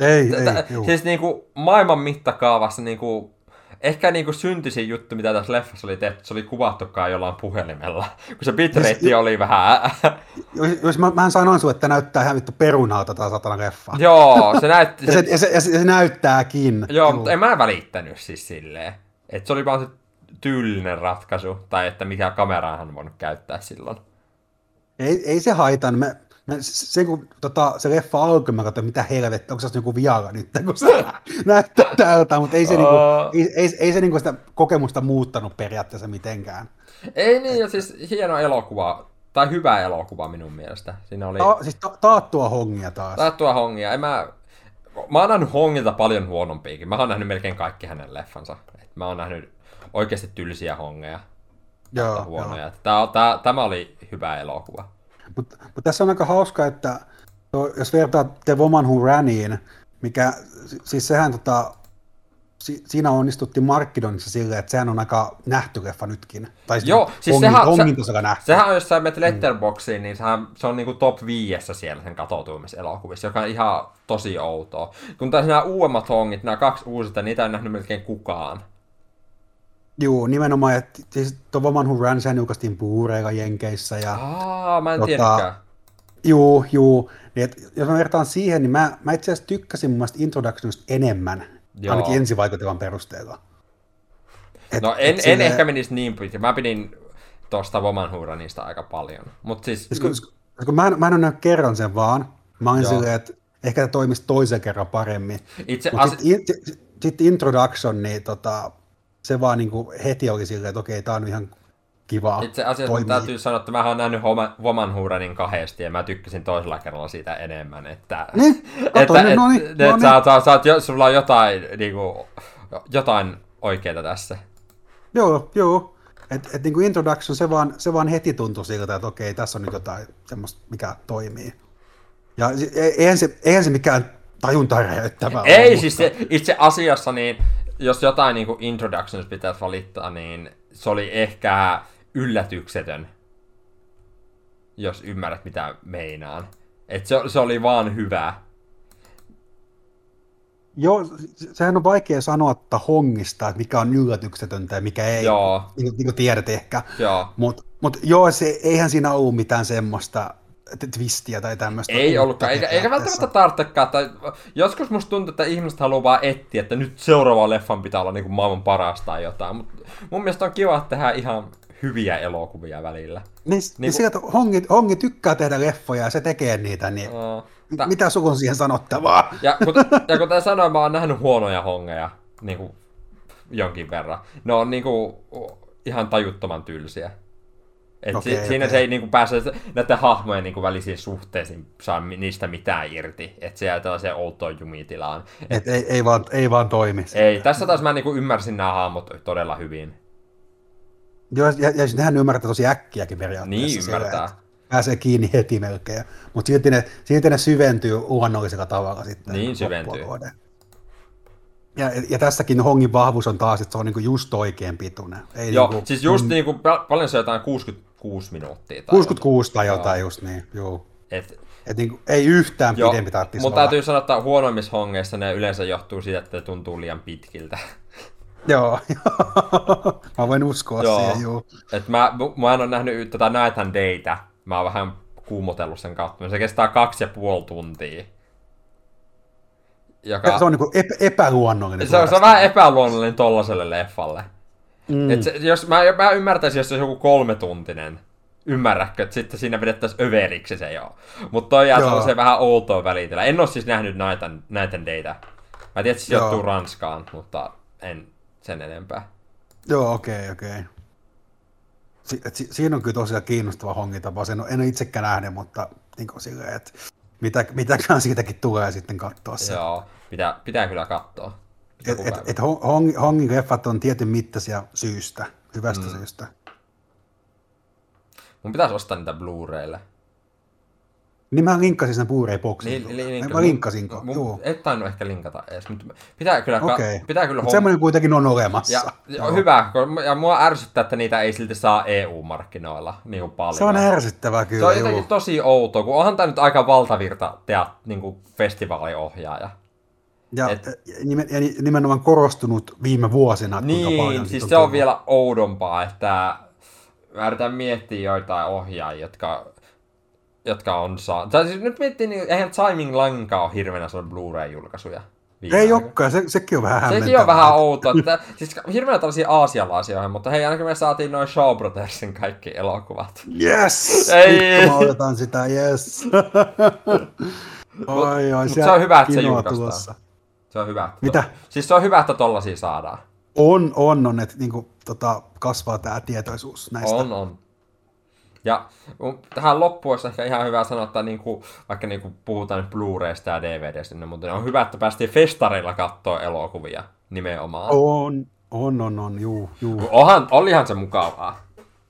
Ei, Tätä, ei, juu. Siis niinku maailman mittakaavassa niinku, ehkä niinku syntisin juttu, mitä tässä leffassa oli tehty, se oli kuvattukaan jollain puhelimella, kun se bitrate siis, oli vähän... Jos, jos mä, mä sanoin sulle, että näyttää ihan vittu perunaalta tää satana leffa. Joo, se näytti... ja, se, ja, se, ja, se, ja se näyttääkin. Joo, juu. mutta en mä välittänyt siis silleen. Että se oli vaan se tyylinen ratkaisu, tai että mikä kameraa hän voinut käyttää silloin. Ei, ei se haitannut. Me, Mä, se, kun tota, se leffa alkoi, mä katsoin, mitä helvettä, onko se joku vialla nyt, kun se näyttää tältä, mutta ei se, niinku, ei, ei, ei se niinku sitä kokemusta muuttanut periaatteessa mitenkään. Ei niin, ja siis hieno elokuva, tai hyvä elokuva minun mielestä. Siinä oli... Ta- siis ta- taattua hongia taas. Taattua hongia. En mä... mä oon nähnyt hongilta paljon huonompiakin. Mä oon nähnyt melkein kaikki hänen leffansa. Et mä oon nähnyt oikeasti tylsiä hongeja. Joo, huonoja. Joo. Tää, tää, tämä oli hyvä elokuva. Mutta mut tässä on aika hauska, että to, jos vertaa The Woman Who Raniin, mikä, siis sehän tota, si, siinä onnistuttiin markkinoinnissa silleen, että sehän on aika nähty leffa nytkin. Tai siis Joo, siis ongin, sehän, ongin se, nähty. sehän on, jos sä menet Letterboxiin, niin sehän, se on niinku top 5 siellä sen katoutumiselokuvissa, joka on ihan tosi outoa. Kun taas nämä uudemmat hongit, nämä kaksi uusista, niitä ei nähnyt melkein kukaan. Joo, nimenomaan, että siis tuo Woman Who Ran, sehän julkaistiin puureilla Jenkeissä. Ja, Aa, mä en tota, tiedäkään. Juu, juu. Niin, et, jos mä vertaan siihen, niin mä, mä itse asiassa tykkäsin mun mielestä Introductionista enemmän, Joo. ainakin ensivaikutelman perusteella. Et, no en, et en sille... ehkä menisi niin pitkä. Mä pidin tuosta Woman Who Runista aika paljon. Mut siis... siis kun, kun mä, en, mä en ole nähnyt kerran sen vaan. Mä olin silleen, että ehkä se toimisi toisen kerran paremmin. Itse as... Sitten sit, sit Introduction, niin tota, se vaan niin kuin heti oli silleen, että okei, tää on ihan kivaa. Itse asiassa mun täytyy sanoa, että mä oon nähnyt Woman Huranin kahdesti ja mä tykkäsin toisella kerralla siitä enemmän. Että, niin, kato, että, no niin, et, no niin. sä, sä, sä, sä, sulla on jotain, niinku, jotain oikeeta tässä. Joo, joo. Et, et niin kuin introduction, se vaan, se vaan heti tuntui siltä, että okei, tässä on nyt jotain semmoista, mikä toimii. Ja e- eihän se, eihän se mikään tajuntaa räjäyttävää Ei, ole, siis mutta- se, itse asiassa niin, jos jotain niin introductions pitäisi valittaa, niin se oli ehkä yllätyksetön, jos ymmärrät mitä meinaan. Et se, se oli vaan hyvä. Joo, se- sehän on vaikea sanoa että hongista, että mikä on yllätyksetöntä ja mikä ei, Joo. niin, niin kuin tiedät ehkä. Mutta mut joo, se, eihän siinä ollut mitään semmoista twistiä tai tämmöistä. Ei ollutkaan, eikä, eikä välttämättä tarvitsekaan. Tai joskus musta tuntuu, että ihmiset haluaa vaan etsiä, että nyt seuraava leffan pitää olla niin kuin maailman paras tai jotain. Mutta mun mielestä on kiva, tehdään ihan hyviä elokuvia välillä. Niin, Niin kun- sieltä hongi, hongi tykkää tehdä leffoja ja se tekee niitä, niin Uh, M- mitä sulla on siihen sanottavaa? Ja kuten, ja kuten sanoin, mä oon nähnyt huonoja hongeja niin kuin, jonkin verran. Ne on niin kuin, ihan tajuttoman tylsiä. Et Okei, si- siinä okei. se ei niin kuin, pääse näiden hahmojen niin kuin, välisiin suhteisiin saa niistä mitään irti. Että se jää tällaiseen outoon jumitilaan. Et, Et ei, ei, vaan, ei vaan toimi. ei, tässä taas mä niin kuin, ymmärsin nämä hahmot todella hyvin. Joo, ja, ja siis nehän ymmärtää tosi äkkiäkin periaatteessa. Niin ymmärtää. että Pääsee kiinni heti melkein. Mutta silti ne, silti ne syventyy luonnollisella tavalla sitten. Niin syventyy. kohden. Ja, ja tässäkin Hongin vahvuus on taas, että se on niinku just oikein pituinen. Ei Joo, niinku, siis just niin kuin, paljon se jotain 66 minuuttia. Tai 66 tai jotain just niin, joo. Et, Et niinku, ei yhtään Joo, pidempi tarvitsisi mutta täytyy sanoa, että huonoimmissa hongeissa ne yleensä johtuu siitä, että ne tuntuu liian pitkiltä. Joo, mä voin uskoa Joo. siihen, joo. Et mä, mä en ole nähnyt tätä Night and Daytä. Mä oon vähän kuumotellut sen kautta. Se kestää kaksi ja puoli tuntia. Joka, Se on niinku epä, epäluonnollinen. se, on, se on vähän epäluonnollinen tollaselle leffalle. Mm. Et se, jos, mä, mä ymmärtäisin, jos se olisi joku kolmetuntinen. Ymmärrätkö, että sitten siinä vedettäisiin överiksi se joo. Mutta toi jää sellaiseen vähän outoon välitellä. En ole siis nähnyt Night and Daytä. Mä tiedän, että se Joo. sijoittuu Ranskaan, mutta en sen enempää. Joo, okei, okay, okei. Okay. Si- si- siinä on kyllä tosiaan kiinnostava hongitapa. Sen en ole itsekään nähnyt, mutta niin kuin silleen, että mitä, mitäkään siitäkin tulee sitten katsoa se. Joo, pitää, pitää kyllä katsoa. Et, et, et hong, hong- hongin leffat on tietyn mittaisia syystä, hyvästä mm. syystä. Mun pitäisi ostaa niitä Blu-raylle. Niin mä linkkasin sen Blu-ray boxin. Niin, li, li, mä linkkasinko? mun, Joo. Et tainnut ehkä linkata edes, mutta pitää kyllä, ka- Okei. pitää kyllä Mutta semmoinen kuitenkin on olemassa. ja, ja hyvä, kun- ja mua ärsyttää, että niitä ei silti saa EU-markkinoilla niin kuin paljon. Se on ärsyttävää kyllä, Se on joo. jotenkin tosi outoa, kun onhan tämä nyt aika valtavirta teat, niin kuin festivaaliohjaaja. Ja, et- ja nimen- ja nimenomaan korostunut viime vuosina, paljon Niin, siitä siis se on tullut. vielä oudompaa, että mä yritän miettiä joitain ohjaajia, jotka, jotka on saa... Tai siis nyt miettii, niin eihän Timing Lanka ole hirveänä saanut Blu-ray-julkaisuja. viime Ei olekaan, se, sekin on vähän hämmentävää. Sekin on vähän outoa. Että, siis hirveänä tällaisia aasialaisia ohjelmia, mutta hei, ainakin me saatiin noin Shaw Brothersin kaikki elokuvat. Yes! Ei. Ei. Mä odotan sitä, yes! oi, oi, mut se on hyvä, että se julkaistaan. tulossa. Se on hyvä. että- Mitä? Siis se on hyvä, että tollasia saadaan. On, on, on, että niinku, tota, kasvaa tämä tietoisuus näistä. On, on. Ja um, tähän loppuun olisi ehkä ihan hyvä sanoa, että niinku, vaikka niinku puhutaan nyt Blu-raysta ja DVDstä, niin, mutta on hyvä, että päästiin festareilla katsoa elokuvia nimenomaan. On, on, on, on, juu, juu. Ohan, olihan se mukavaa.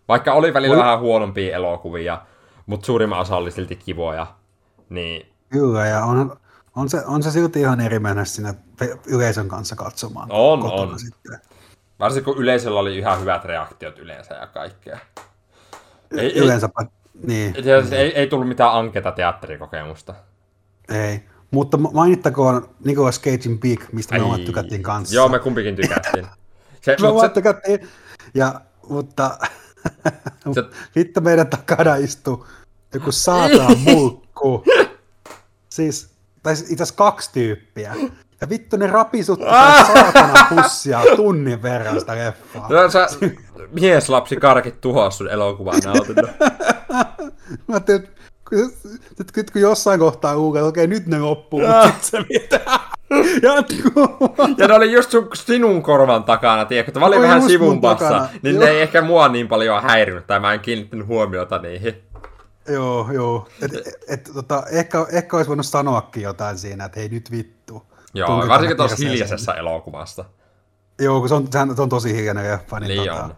Vaikka oli välillä Oli. vähän huonompia elokuvia, mutta suurimman osa oli silti kivoja. Niin, Kyllä, ja on, on, se, on se silti ihan eri mennä sinne yleisön kanssa katsomaan. On, kotona on. Sitten. varsinkin kun yleisöllä oli ihan hyvät reaktiot yleensä ja kaikkea. Ei, ei, Yleensä, niin, ei, ei, ei tullut mitään anketa teatterikokemusta. ei. Mutta ma- mainittakoon Nicolas Cagein Big, mistä me Ai. molemmat tykättiin kanssa. Joo, me kumpikin tykättiin. Se, Me molemmat se, tykättiin. Ja, mutta Se- vittu meidän takana istuu joku saatana mulkku. Siis, tai itse asiassa kaksi tyyppiä. Ja vittu ne rapisuttaa Ah! saatana pussia tunnin verran sitä leffaa. no, sä, mieslapsi karkit tuhoa sun elokuvaa nautinnon. Mä ajattelin, että kun, että kun jossain kohtaa uudella, okei nyt ne loppuu, mutta sitten se mitä. Jatkuu! Ja ne oli just sun, sinun korvan takana, tiedätkö, että mä olin Oi, vähän sivumpassa, takana. niin Joo. ne ei ehkä mua niin paljon häirinyt, tai mä en kiinnittänyt huomiota niihin. Joo, joo. Et, et, tota, ehkä, ehkä olisi voinut sanoakin jotain siinä, että hei nyt vittu. Joo, Tunketaan varsinkin tuossa hiljaisessa elokuvassa. Joo, kun se on, sehän, se on tosi hiljainen leffa, niin, Niin tota, on.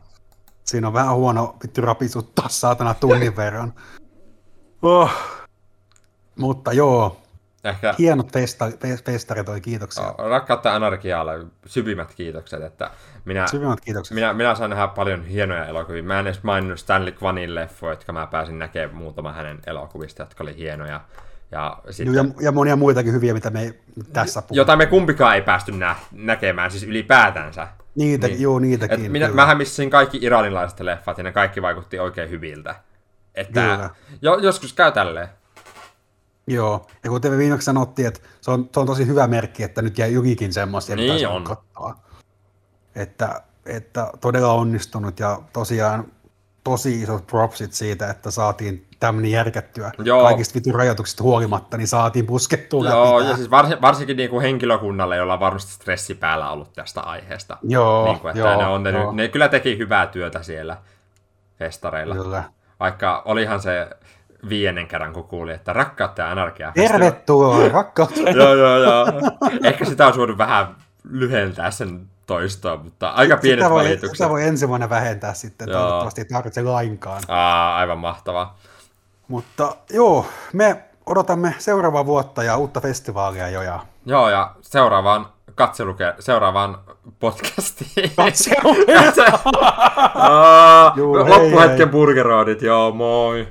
siinä on vähän huono vittu rapisuttaa saatana tunnin verran. Oh. Mutta joo, Ehkä hienot festa, fe- festarit oli, kiitoksia. rakkautta anarkialle syvimmät kiitokset, että minä, Syvimmät kiitokset. minä, minä sain nähdä paljon hienoja elokuvia. Mä en edes maininnut Stanley Kwanin leffoja, jotka mä pääsin näkemään muutama hänen elokuvista, jotka oli hienoja. Ja sitten, ja, ja monia muitakin hyviä, mitä me ei tässä puhuta. jota me kumpikaan ei päästy nä- näkemään, siis ylipäätänsä. Niitä, Niin. joo, Et niitäkin. minä, kyllä. mähän missin kaikki iranilaiset leffat ja ne kaikki vaikutti oikein hyviltä. Että Kyllä. jo, joskus käy tälleen. Joo, ja kuten me viimeksi sanottiin, että se on, se on tosi hyvä merkki, että nyt jäi jukikin semmoisia, Niin mitä on. katsoa. Että, että todella onnistunut ja tosiaan tosi isot propsit siitä, että saatiin tämmöinen järkättyä. Joo. Kaikista vitun rajoituksista huolimatta, niin saatiin puskettua Joo, läpi. ja siis varsin, varsinkin niin kuin henkilökunnalle, jolla on varmasti stressi päällä ollut tästä aiheesta. Joo, niin kuin, että joo, ne, on tehnyt, joo. ne kyllä teki hyvää työtä siellä festareilla. Kyllä. Vaikka olihan se viidennen kerran, kun kuuli, että rakkautta ja anarkia. Tervetuloa, rakkautta. joo, joo, joo. Ehkä sitä on suonut vähän lyhentää sen toistoa, mutta aika pienet Sitä voi, valitukset. sitä voi ensi vuonna vähentää sitten, Joo. toivottavasti ei tarvitse lainkaan. Aa, aivan mahtavaa. Mutta joo, me odotamme seuraavaa vuotta ja uutta festivaalia jo. Ja Joo, ja seuraavaan katseluke, seuraavaan podcastiin. Katselu. Aa, Juu, hei, Loppuhetken hei. burgeroodit, joo, moi.